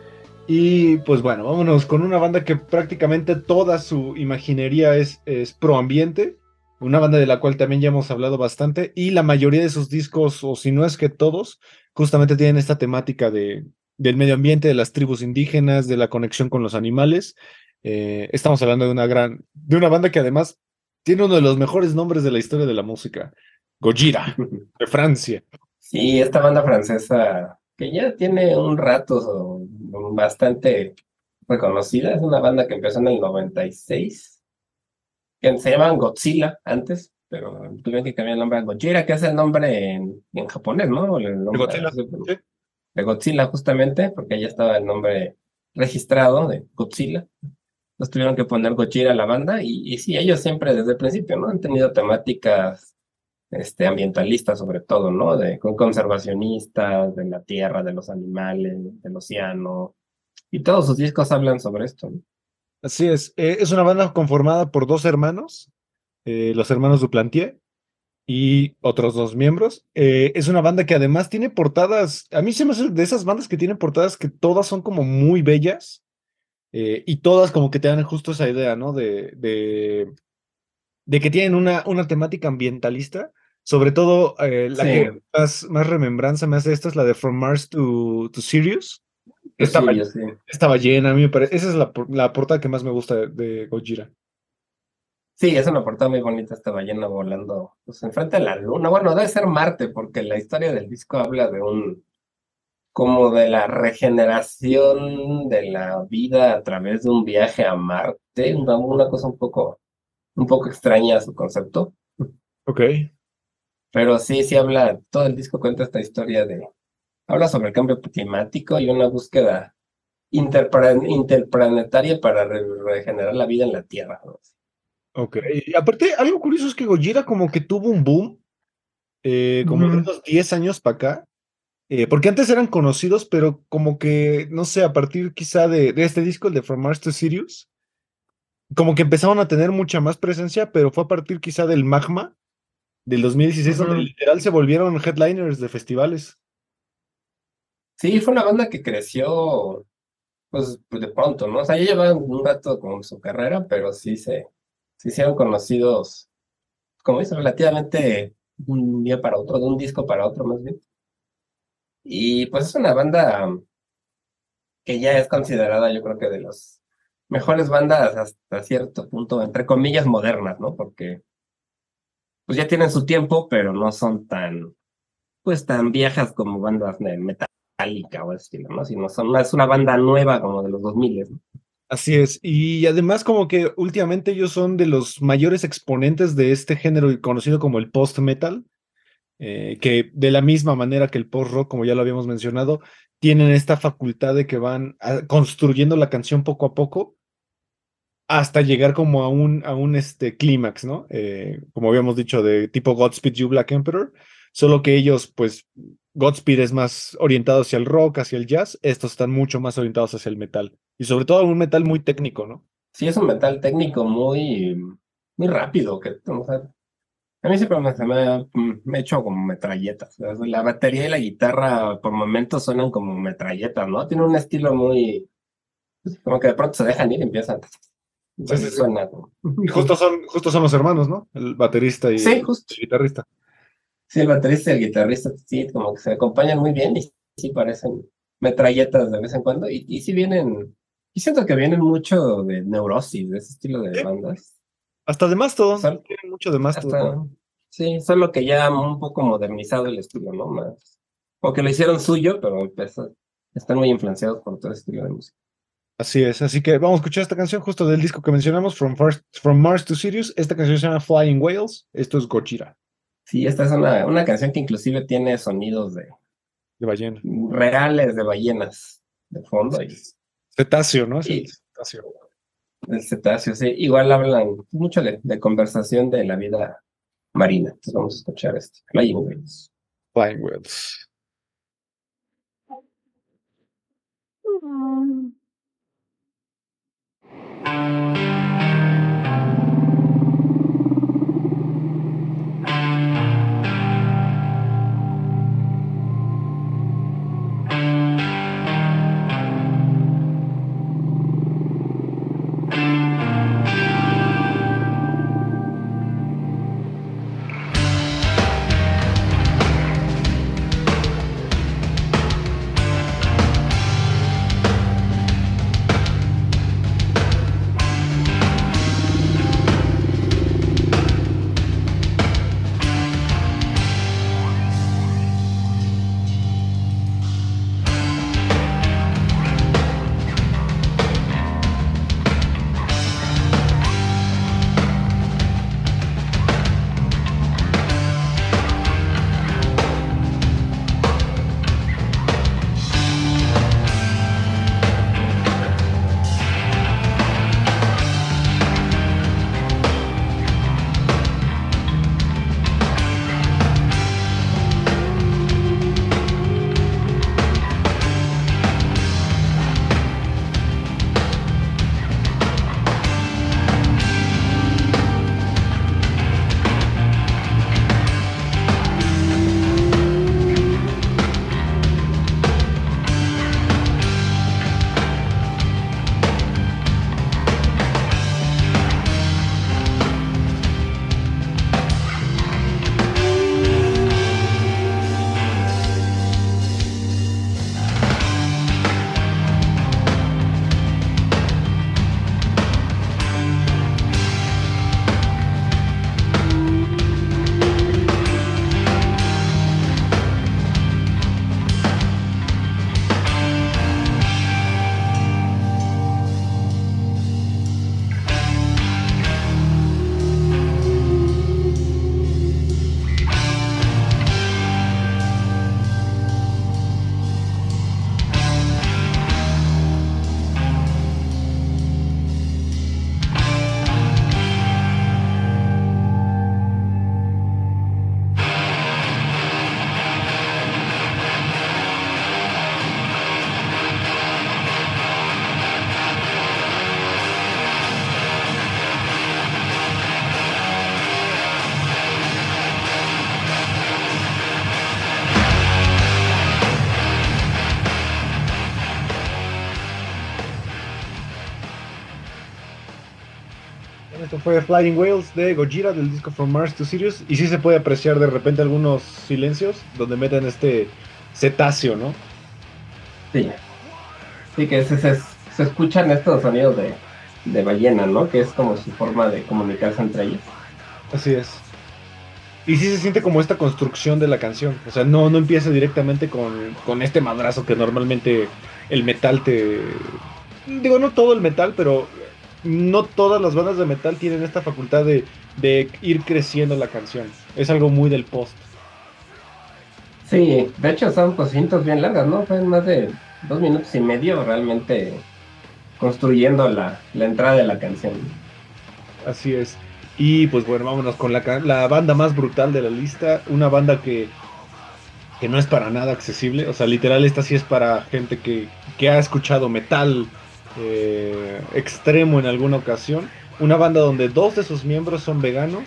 Y pues bueno, vámonos con una banda que prácticamente toda su imaginería es, es pro ambiente. Una banda de la cual también ya hemos hablado bastante. Y la mayoría de sus discos, o si no es que todos, justamente tienen esta temática de, del medio ambiente, de las tribus indígenas, de la conexión con los animales. Eh, estamos hablando de una gran, de una banda que además tiene uno de los mejores nombres de la historia de la música. Gojira, (laughs) de Francia. Sí, esta banda francesa, que ya tiene un rato bastante reconocida, es una banda que empezó en el 96, que se llamaban Godzilla antes, pero tuvieron que cambiar el nombre a Gojira, que es el nombre en, en japonés, ¿no? El nombre- Godzilla, de Godzilla justamente, porque ya estaba el nombre registrado de Godzilla. Nos tuvieron que poner Gojira a la banda y, y sí, ellos siempre desde el principio, ¿no? Han tenido temáticas este, ambientalistas sobre todo, ¿no? De con conservacionistas, de la tierra, de los animales, del océano. Y todos sus discos hablan sobre esto, ¿no? Así es. eh, es una banda conformada por dos hermanos, eh, los hermanos Duplantier y otros dos miembros. Eh, es una banda que además tiene portadas. A mí se me hace de esas bandas que tienen portadas que todas son como muy bellas eh, y todas como que te dan justo esa idea, ¿no? De, de, de que tienen una, una temática ambientalista. Sobre todo, eh, la Sí. que más, más remembranza me hace esta es la de From Mars to, to Sirius. Que Esta, sí, sí. esta ballena, a mí me parece. Esa es la, la portada que más me gusta de, de Gojira. Sí, es una portada muy bonita esta ballena volando pues enfrente de la luna. Bueno, debe ser Marte, porque la historia del disco habla de un como de la regeneración de la vida a través de un viaje a Marte, una, una cosa un poco, un poco extraña su concepto, Ok. Pero sí, sí habla, todo el disco cuenta esta historia de, habla sobre el cambio climático y una búsqueda interplan- interplanetaria para re- regenerar la vida en la Tierra. ¿no? Ok. Y aparte, algo curioso es que Gojira como que tuvo un boom, eh, como de unos 10 años para acá, eh, porque antes eran conocidos, pero como que, no sé, a partir quizá de, de este disco, el de From Mars to Sirius, como que empezaron a tener mucha más presencia, pero fue a partir quizá del Magma del 2016, donde Ujú. literal se volvieron headliners de festivales. Sí, fue una banda que creció, pues, pues, de pronto, ¿no? O sea, ya llevaban un rato con su carrera, pero sí se, se hicieron conocidos, como dice, relativamente de un día para otro, de un disco para otro, más bien. Y pues es una banda que ya es considerada, yo creo que de las mejores bandas hasta cierto punto, entre comillas, modernas, ¿no? Porque pues ya tienen su tiempo, pero no son tan, pues tan viejas como bandas de metálica o estilo, ¿no? Sino son, es una banda nueva como de los 2000, ¿no? Así es, y además como que últimamente ellos son de los mayores exponentes de este género conocido como el post-metal, eh, que de la misma manera que el post-rock, como ya lo habíamos mencionado, tienen esta facultad de que van a- construyendo la canción poco a poco hasta llegar como a un, a un este, clímax, ¿no? Eh, como habíamos dicho, de tipo Godspeed You Black Emperor, solo que ellos, pues, Godspeed es más orientado hacia el rock, hacia el jazz, estos están mucho más orientados hacia el metal, y sobre todo un metal muy técnico, ¿no? Sí, es un metal técnico muy, muy rápido, que, a mí siempre me, me, ha- ha hecho como metralletas. La batería y la guitarra por momentos suenan como metralletas, ¿no? Tiene un estilo muy, pues, como que de pronto se dejan ir y empiezan. Sí. Suena Y justo son, justo son los hermanos, ¿no? El baterista y Sí, el guitarrista. Sí, el baterista y el guitarrista, sí, como que se acompañan muy bien y sí parecen metralletas de vez en cuando. Y, y sí vienen, y siento que vienen mucho de neurosis, de ese estilo de bandas. Hasta de Mastodon. Tienen mucho de Mastodon. Hasta- sí, solo que ya un poco modernizado el estilo, ¿no? Más. O que lo hicieron suyo, pero pues, están muy influenciados por todo ese estilo de música. Así es, así que vamos a escuchar esta canción justo del disco que mencionamos, From, First- From Mars to Sirius. Esta canción se llama Flying Whales. Esto es Gojira, Sí, esta es una, una canción que inclusive tiene sonidos de de ballena. reales de ballenas de fondo y Cetáceo, ¿no? Es el Sí. cetáceo. del cetáceo, sí. Igual hablan mucho de, de conversación de la vida marina. Entonces vamos a escuchar este. Flying Whales. Flying Whales. Esto thank you fue Flying Whales de Gojira del disco From Mars to Sirius. Y sí se puede apreciar de repente algunos silencios donde meten este cetáceo, ¿no? Sí. Sí, que se, se, se escuchan estos sonidos de, de ballena, ¿no? Que es como su forma de comunicarse entre ellas. Así es. Y sí se siente como esta construcción de la canción. O sea, no, no empieza directamente con, con este madrazo que normalmente el metal te. Digo, no todo el metal, pero no todas las bandas de metal tienen esta facultad de, de ir creciendo la canción. Es algo muy del post. Sí, de hecho son cintas bien largas, ¿no? Fue más de dos minutos y medio realmente construyendo la, la entrada de la canción. Así es. Y pues bueno, vámonos con la, banda más brutal de la lista. Una banda que, que no es para nada accesible. O sea, literal, esta sí es para gente que, que ha escuchado metal eh, extremo en alguna ocasión. Una banda donde dos de sus miembros son veganos.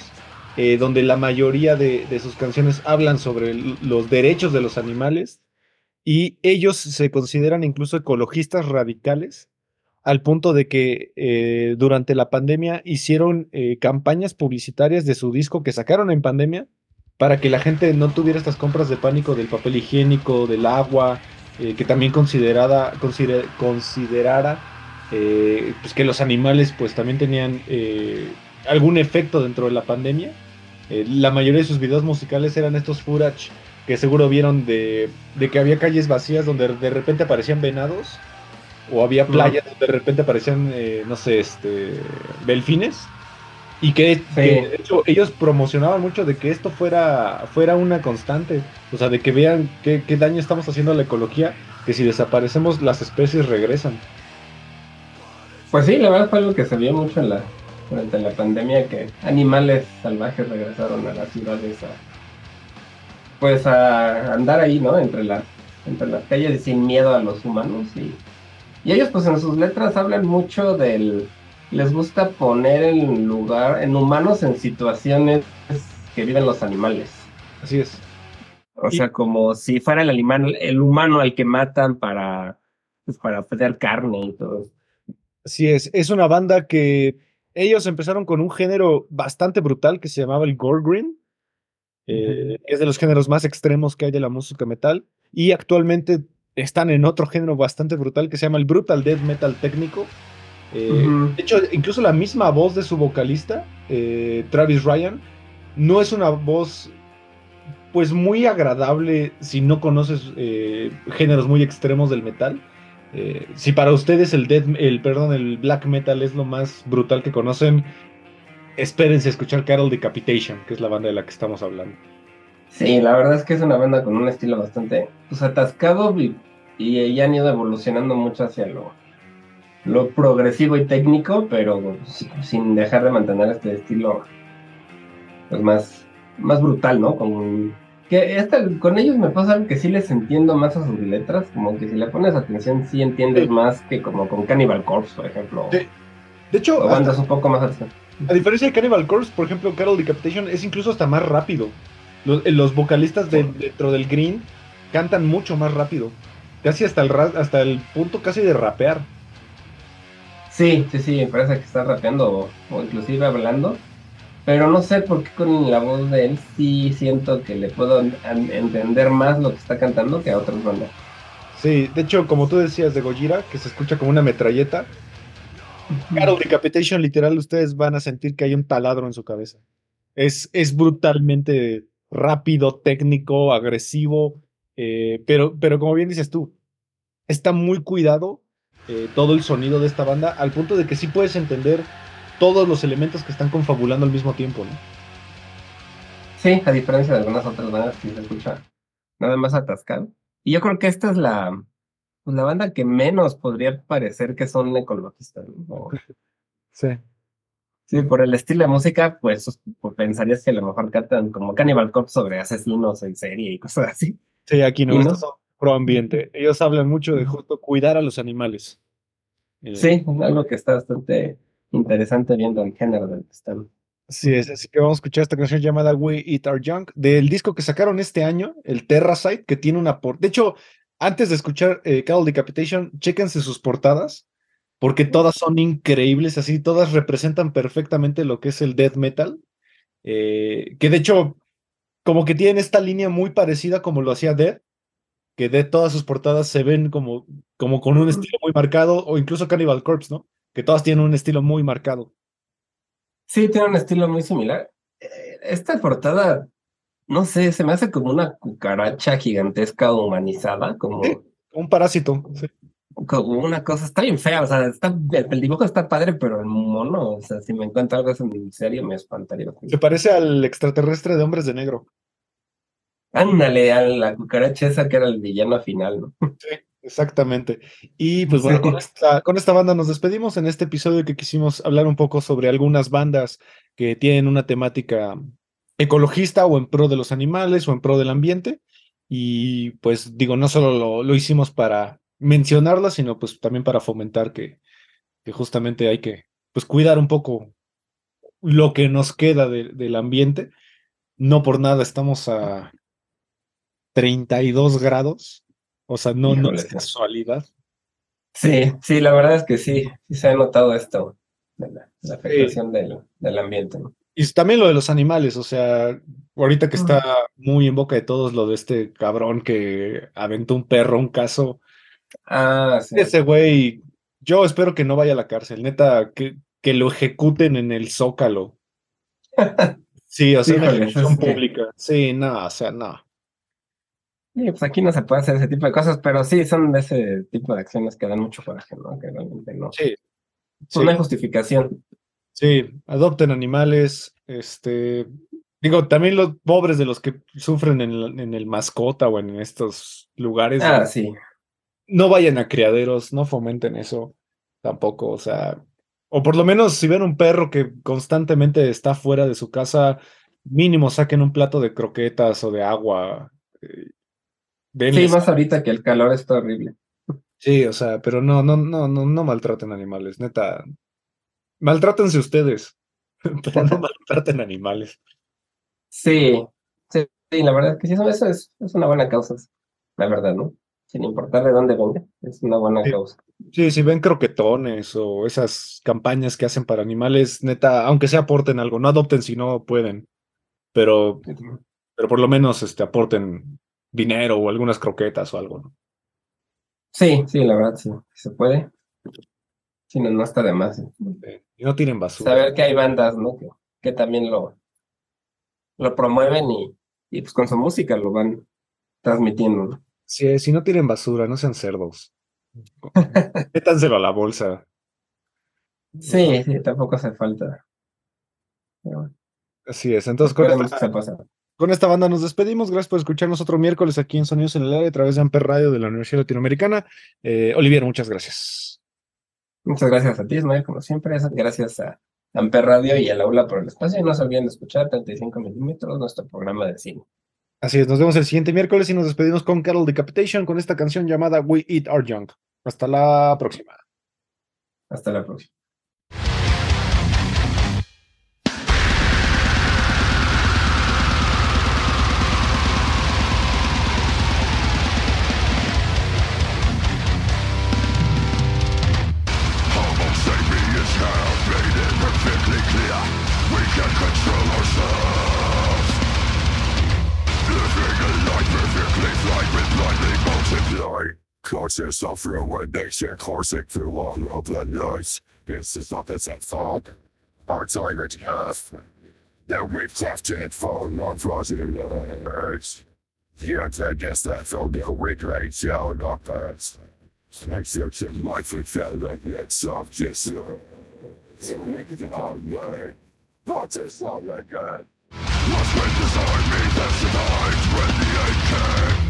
eh, donde la mayoría de, sus canciones hablan sobre los derechos de los animales. Y ellos se consideran incluso ecologistas radicales al punto de que eh, durante la pandemia hicieron eh, campañas publicitarias de su disco que sacaron en pandemia para que la gente no tuviera estas compras de pánico del papel higiénico, del agua, que también considerada, considera- considerara eh, pues que los animales pues también tenían eh, algún efecto dentro de la pandemia. Eh, la mayoría de sus videos musicales eran estos footage que seguro vieron de, de que había calles vacías donde de repente aparecían venados o había playas donde de repente aparecían, eh, no sé, este, delfines. Y que, que, de hecho ellos promocionaban mucho de que esto fuera, fuera una constante, o sea, de que vean qué, qué daño estamos haciendo a la ecología, que si desaparecemos las especies regresan. Pues sí, la verdad fue algo que se vio mucho en la, durante la pandemia, que animales salvajes regresaron a las ciudades a, pues a andar ahí, ¿no? Entre las, entre las calles y sin miedo a los humanos. Y, y ellos pues en sus letras hablan mucho del... Les gusta poner en lugar, en humanos en situaciones que viven los animales. Así es. O sea, como si fuera el animal, el humano al que matan para, pues, para hacer carne y todo. Así es. Es una banda que ellos empezaron con un género bastante brutal que se llamaba el gore green. Eh, es de los géneros más extremos que hay de la música metal. Y actualmente están en otro género bastante brutal que se llama el brutal death metal técnico. Eh. De hecho, incluso la misma voz de su vocalista, eh, Travis Ryan, no es una voz pues muy agradable si no conoces géneros muy extremos del metal. Eh, si para ustedes el death, el perdón, el black metal es lo más brutal que conocen, espérense a escuchar Carol Decapitation, que es la banda de la que estamos hablando. Sí, la verdad es que es una banda con un estilo bastante pues, atascado y, y ya han ido evolucionando mucho hacia lo, lo progresivo y técnico, pero si- sin dejar de mantener este estilo pues más, más brutal, ¿no? Con, que esta, con ellos me pasa algo que sí les entiendo más a sus letras, como que si le pones atención sí entiendes Sí. más que como con Cannibal Corpse, por ejemplo. De hecho, o hasta- un poco más. A diferencia de Cannibal Corpse, por ejemplo, Carol Decapitation es incluso hasta más rápido. Los, eh, los vocalistas de- dentro del Green cantan mucho más rápido. Casi hasta el, hasta el punto casi de rapear. Sí, sí, sí, me parece que está rapeando o, o inclusive hablando. Pero no sé por qué con la voz de él sí siento que le puedo en- en- entender más lo que está cantando que a otras bandas. Sí, de hecho, como tú decías de Gojira, que se escucha como una metralleta, Carol Decapitation, literal, ustedes van a sentir que hay un taladro en su cabeza. Es, es brutalmente rápido, técnico, agresivo, eh, pero, pero como bien dices tú, está muy cuidado eh, todo el sonido de esta banda, al punto de que sí puedes entender todos los elementos que están confabulando al mismo tiempo, ¿no? Sí, a diferencia de algunas otras bandas que se escucha nada más atascado. Y yo creo que esta es la, pues, la banda que menos podría parecer que son ecologistas. ¿no? O- (laughs) Sí. Sí, por el estilo de música, pues, pues, pensarías que a lo mejor cantan como Cannibal Corpse sobre asesinos en serie y cosas así. Sí, aquí no, ¿Y no? son pro ambiente. Ellos hablan mucho de justo cuidar a los animales. Eh, Sí, algo que está bastante interesante viendo el género del que están. Así es, así que vamos a escuchar esta canción llamada We Eat Our Junk del disco que sacaron este año, el Terrasite, que tiene una por. De hecho, antes de escuchar eh, Cattle Decapitation, chéquense sus portadas, porque todas son increíbles, así, todas representan perfectamente lo que es el death metal. eh, que de hecho, como que tienen esta línea muy parecida como lo hacía Death, que de todas sus portadas se ven como, como con un estilo muy marcado, o incluso Cannibal Corpse, ¿no? Que todas tienen un estilo muy marcado. Sí, tiene un estilo muy similar. Eh, Esta portada, no sé, se me hace como una cucaracha gigantesca humanizada, como, Sí. Un parásito. sí. como una cosa, está bien fea, o sea, está, el, dibujo está padre, pero el mono, o sea, si me encuentro algo así en serio, me espantaría. Se parece al extraterrestre de Hombres de Negro. Ándale, a la cucaracha esa que era el villano final, ¿no? Exactamente. Y pues bueno, con esta, con esta banda nos despedimos en este episodio que quisimos hablar un poco sobre algunas bandas que tienen una temática ecologista o en pro de los animales o en pro del ambiente. Y pues digo, no solo lo, lo hicimos para mencionarlas, sino pues también para fomentar que, que justamente hay que pues cuidar un poco lo que nos queda de- del ambiente. No por nada estamos a 32 grados. O sea, no, no es sí. casualidad. Sí, sí, la verdad es que sí, sí se ha notado esto, de la, la afectación del, del ambiente, ¿no? Y también lo de los animales, o sea, ahorita que está muy en boca de todos lo de este cabrón que aventó un perro, un caso. Ah, sí. Ese güey, yo espero que no vaya a la cárcel, neta, que, que lo ejecuten en el Zócalo. (laughs) Sí, o sea, una ejecución es que- pública. Sí, no, o sea, no. Sí, pues aquí no se puede hacer ese tipo de cosas, pero sí son de ese tipo de acciones que dan mucho coraje, ¿no? Que realmente no. Sí. Sí, No hay justificación. sí, adopten animales, este, digo, también los pobres de los que sufren en, la- en el mascota o en estos lugares, Ah, sí. no vayan a criaderos, no fomenten eso tampoco, o sea, o por lo menos si ven un perro que constantemente está fuera de su casa, mínimo saquen un plato de croquetas o de agua. eh, Sí, más ahorita que el calor está horrible. Sí, o sea, pero no, no, no, no, no maltraten animales, neta. Maltrátense ustedes, (laughs) pero no maltraten animales. Sí, sí, sí, la verdad es que sí, eso, eso es, es una buena causa, la verdad, ¿no? Sin importar de dónde venga, es una buena Sí. causa. Sí, si ven croquetones o esas campañas que hacen para animales, neta, aunque sea aporten algo, no adopten si no pueden, pero, pero por lo menos este, aporten dinero o algunas croquetas o algo, ¿no? Sí, sí, la verdad, sí, se puede. Si no, no está de más. ¿eh? Eh, Y no tiren basura. Saber que hay bandas, ¿no? Que, que también lo, lo promueven y, y pues con su música lo van transmitiendo, ¿no? Sí, si no tiren basura, no sean cerdos. (laughs) Métanselo a la bolsa. Sí, sí, tampoco hace falta. Pero Así es. Entonces, con esta. Con esta banda nos despedimos. Gracias por escucharnos otro miércoles aquí en Sonidos en el Aire a través de Amper Radio de la Universidad Latinoamericana. Eh, Olivier, muchas gracias. Muchas gracias a ti, Ismael, como siempre. Gracias a Amper Radio y a Laura por el espacio. Y no se olviden de escuchar 35 milímetros, nuestro programa de cine. Así es, nos vemos el siguiente miércoles y nos despedimos con Carol Decapitation con esta canción llamada We Eat Our Junk. Hasta la próxima. Hasta la próxima. Causes of ruination coursing through all of the night. This is not as I thought. Our time at earth. The we've often fallen on frozen earth. Yet I guess that from the regret down of us. Makes your life with fellow yet of just so make it all way. But it's all again. Lost when beside me that's the times when the end came.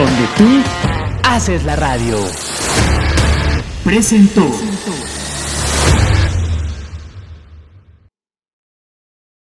Donde tú haces la radio. Presentó.